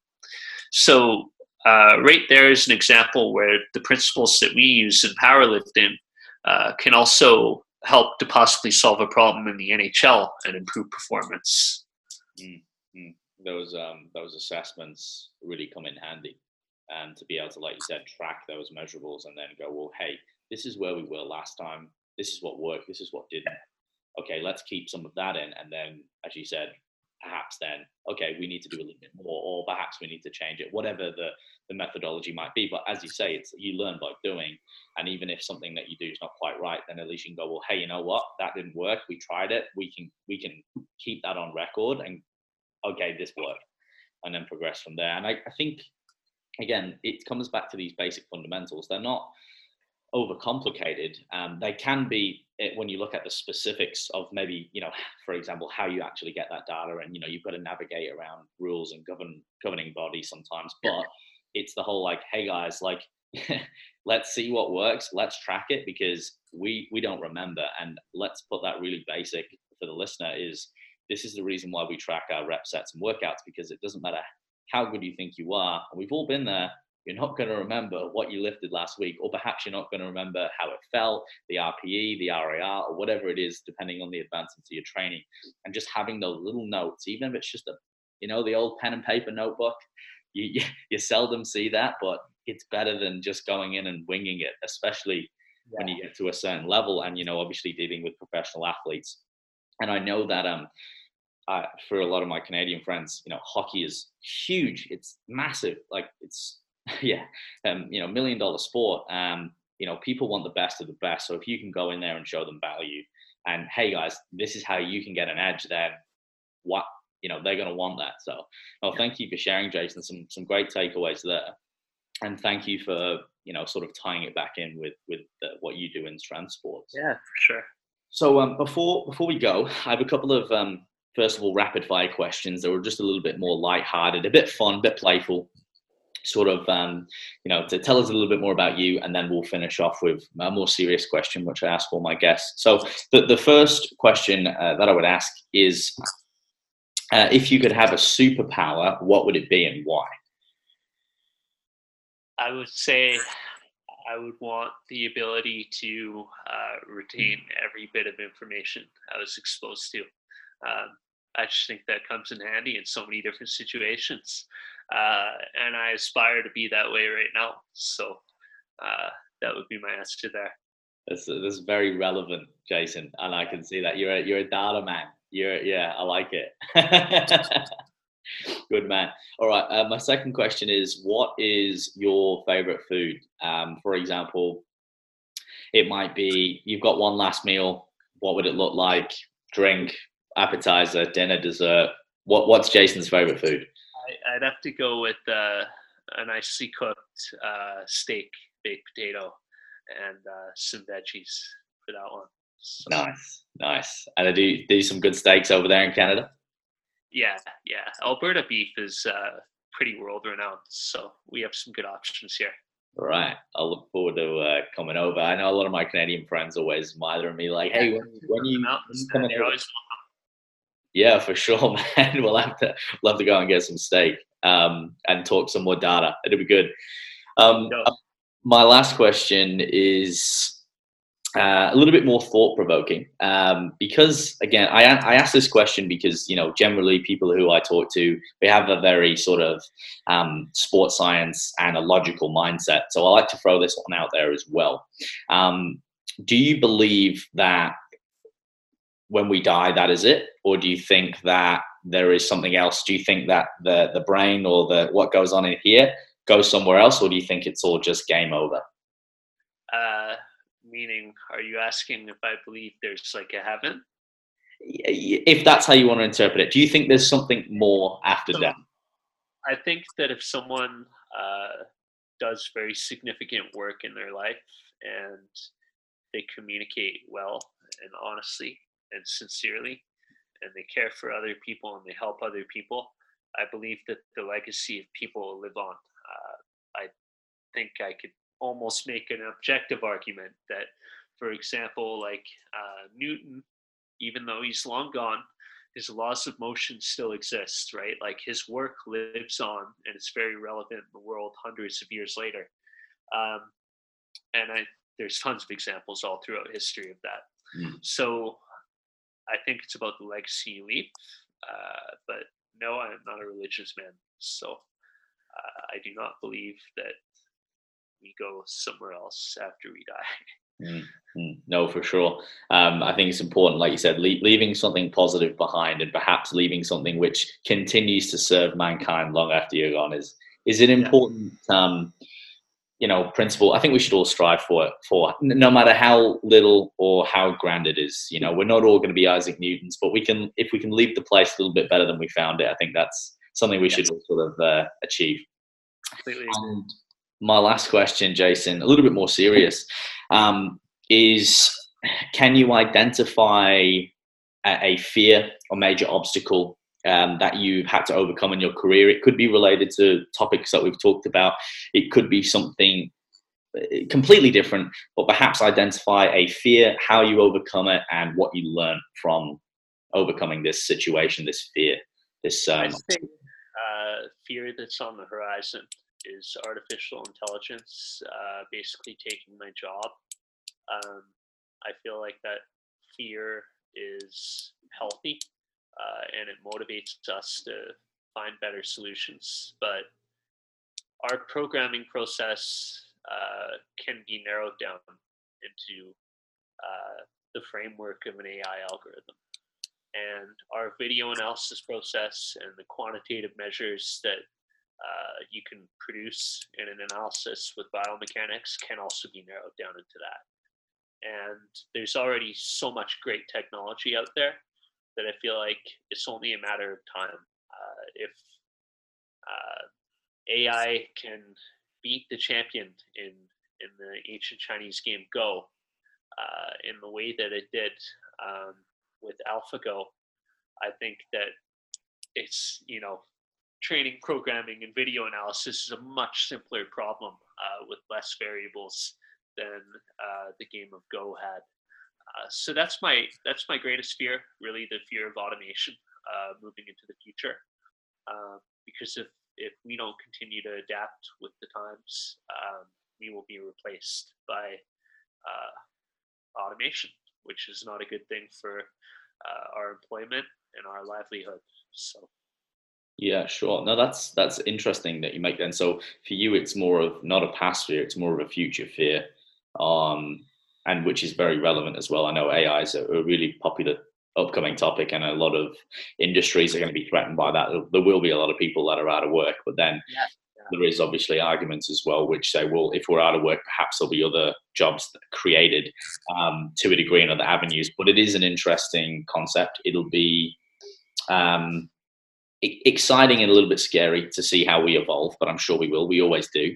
So uh, right there is an example where the principles that we use in powerlifting uh, can also help to possibly solve a problem in the NHL and improve performance. Mm-hmm. Those um, those assessments really come in handy and to be able to, like you said, track those measurables and then go, well, hey, this is where we were last time. This is what worked. This is what didn't. Okay, let's keep some of that in, and then, as you said, perhaps then, okay, we need to do a little bit more, or perhaps we need to change it, whatever the, the methodology might be. But as you say, it's you learn by doing. And even if something that you do is not quite right, then at least you can go, well, hey, you know what? That didn't work. We tried it. We can we can keep that on record and okay, this worked. And then progress from there. And I, I think again, it comes back to these basic fundamentals. They're not overcomplicated. Um, they can be it, when you look at the specifics of maybe you know for example how you actually get that data and you know you've got to navigate around rules and govern governing bodies sometimes but it's the whole like hey guys like let's see what works let's track it because we we don't remember and let's put that really basic for the listener is this is the reason why we track our rep sets and workouts because it doesn't matter how good you think you are and we've all been there you're not going to remember what you lifted last week, or perhaps you're not going to remember how it felt, the RPE, the RAR, or whatever it is, depending on the advancements of your training. And just having those little notes, even if it's just a, you know, the old pen and paper notebook, you, you, you seldom see that, but it's better than just going in and winging it, especially yeah. when you get to a certain level and, you know, obviously dealing with professional athletes. And I know that, um, uh, for a lot of my Canadian friends, you know, hockey is huge. It's massive. Like it's yeah, um, you know, million dollar sport. Um, you know, people want the best of the best. So if you can go in there and show them value, and hey guys, this is how you can get an edge, then what you know they're going to want that. So, well, thank you for sharing, Jason. Some some great takeaways there, and thank you for you know sort of tying it back in with with the, what you do in strength sports. Yeah, for sure. So um, before before we go, I have a couple of um, first of all rapid fire questions that were just a little bit more light-hearted, a bit fun, a bit playful sort of um, you know to tell us a little bit more about you and then we'll finish off with a more serious question which i ask all my guests. So the, the first question uh, that i would ask is uh, if you could have a superpower what would it be and why? I would say i would want the ability to uh, retain every bit of information i was exposed to um, i just think that comes in handy in so many different situations uh, and I aspire to be that way right now. So uh, that would be my answer there. This is very relevant, Jason, and I can see that you're a, you're a data man. You're yeah, I like it. Good man. All right. Uh, my second question is, what is your favorite food? Um, for example, it might be you've got one last meal. What would it look like? Drink, appetizer, dinner, dessert. What What's Jason's favorite food? I, would have to go with uh, a nicely cooked uh, steak, baked potato, and uh, some veggies for that one. So, nice, nice. And do do some good steaks over there in Canada? Yeah, yeah. Alberta beef is uh, pretty world renowned, so we have some good options here. All right, I'll look forward to uh, coming over. I know a lot of my Canadian friends always mithering me like, "Hey, when, when you, when you coming over?" Yeah, for sure, man. we'll have to love to go and get some steak um, and talk some more data. It'll be good. Um, uh, my last question is uh, a little bit more thought provoking um, because again I, I ask this question because you know generally people who i talk to they have a very sort of um, sports science and a logical mindset so i like to throw this one out there as well um, do you believe that when we die, that is it? Or do you think that there is something else? Do you think that the the brain or the what goes on in here goes somewhere else, or do you think it's all just game over? Uh, meaning, are you asking if I believe there's like a heaven? If that's how you want to interpret it, do you think there's something more after so, death? I think that if someone uh, does very significant work in their life and they communicate well and honestly, and sincerely and they care for other people and they help other people, I believe that the legacy of people will live on. Uh, I think I could almost make an objective argument that, for example, like uh, Newton, even though he's long gone, his laws of motion still exist, right? Like his work lives on and it's very relevant in the world hundreds of years later. Um, and I, there's tons of examples all throughout history of that. Mm. So I think it's about the legacy you leave. Uh, but no, I'm not a religious man. So uh, I do not believe that we go somewhere else after we die. Mm-hmm. No, for sure. Um, I think it's important, like you said, le- leaving something positive behind, and perhaps leaving something which continues to serve mankind long after you're gone is is an important, yeah. um, you know, principle. I think we should all strive for it. For no matter how little or how grand it is, you know, we're not all going to be Isaac Newtons, but we can, if we can leave the place a little bit better than we found it. I think that's something we yes. should all sort of uh, achieve. And my last question, Jason, a little bit more serious, um, is can you identify a, a fear or major obstacle um, that you've had to overcome in your career? It could be related to topics that we've talked about. It could be something uh, completely different, but perhaps identify a fear, how you overcome it, and what you learn from overcoming this situation, this fear, this. Um, I think uh, fear that's on the horizon is artificial intelligence uh, basically taking my job. Um, I feel like that fear is healthy uh, and it motivates us to find better solutions. But our programming process uh, can be narrowed down into uh, the framework of an AI algorithm. And our video analysis process and the quantitative measures that uh, you can produce in an analysis with biomechanics can also be narrowed down into that. And there's already so much great technology out there that I feel like it's only a matter of time. Uh, if uh, AI can beat the champion in in the ancient Chinese game Go uh, in the way that it did um, with AlphaGo, I think that it's you know training programming and video analysis is a much simpler problem uh, with less variables than uh, the game of Go had. Uh, so that's my that's my greatest fear, really, the fear of automation uh, moving into the future. Um, because if if we don't continue to adapt with the times, um, we will be replaced by uh, automation, which is not a good thing for uh, our employment and our livelihood. So. Yeah, sure. No, that's that's interesting that you make then. So for you, it's more of not a past fear; it's more of a future fear, um, and which is very relevant as well. I know AI is a, a really popular upcoming topic, and a lot of industries are going to be threatened by that. There will be a lot of people that are out of work, but then yeah, there is obviously arguments as well which say, well, if we're out of work, perhaps there'll be other jobs created um, to a degree in other avenues. But it is an interesting concept. It'll be um, exciting and a little bit scary to see how we evolve, but I'm sure we will. We always do.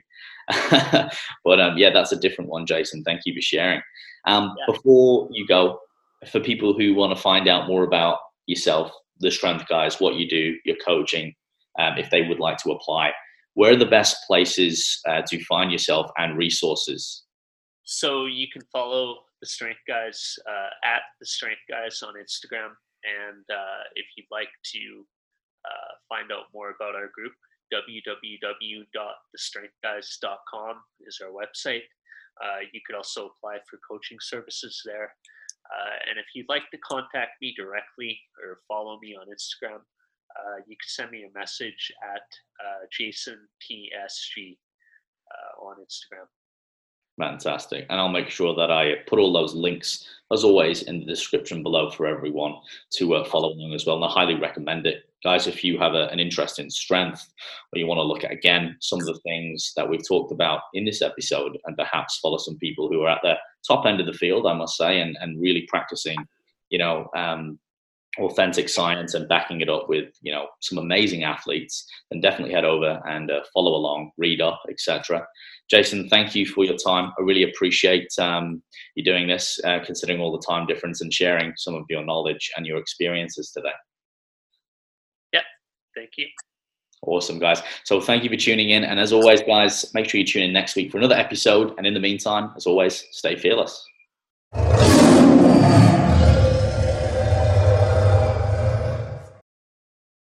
but um, yeah, that's a different one, Jason. Thank you for sharing. Um, yeah. Before you go, for people who want to find out more about yourself, the Strength Guys, what you do, your coaching, um, if they would like to apply, where are the best places uh, to find yourself and resources? So you can follow the Strength Guys uh, at the Strength Guys on Instagram, and uh, if you'd like to uh, find out more about our group, www.thestrengthguys.com is our website. Uh, you could also apply for coaching services there. Uh, and if you'd like to contact me directly or follow me on Instagram, uh, you can send me a message at uh, JasonPSG on Instagram. Fantastic. And I'll make sure that I put all those links, as always, in the description below for everyone to uh, follow along as well. And I highly recommend it. Guys, if you have a, an interest in strength or you want to look at, again, some of the things that we've talked about in this episode and perhaps follow some people who are at the top end of the field, I must say, and, and really practicing, you know, um, authentic science and backing it up with you know some amazing athletes then definitely head over and uh, follow along read up etc jason thank you for your time. I really appreciate um, you doing this uh, considering all the time difference and sharing some of your knowledge and your experiences today thank you. Awesome guys. So thank you for tuning in. And as always guys make sure you tune in next week for another episode. And in the meantime as always stay fearless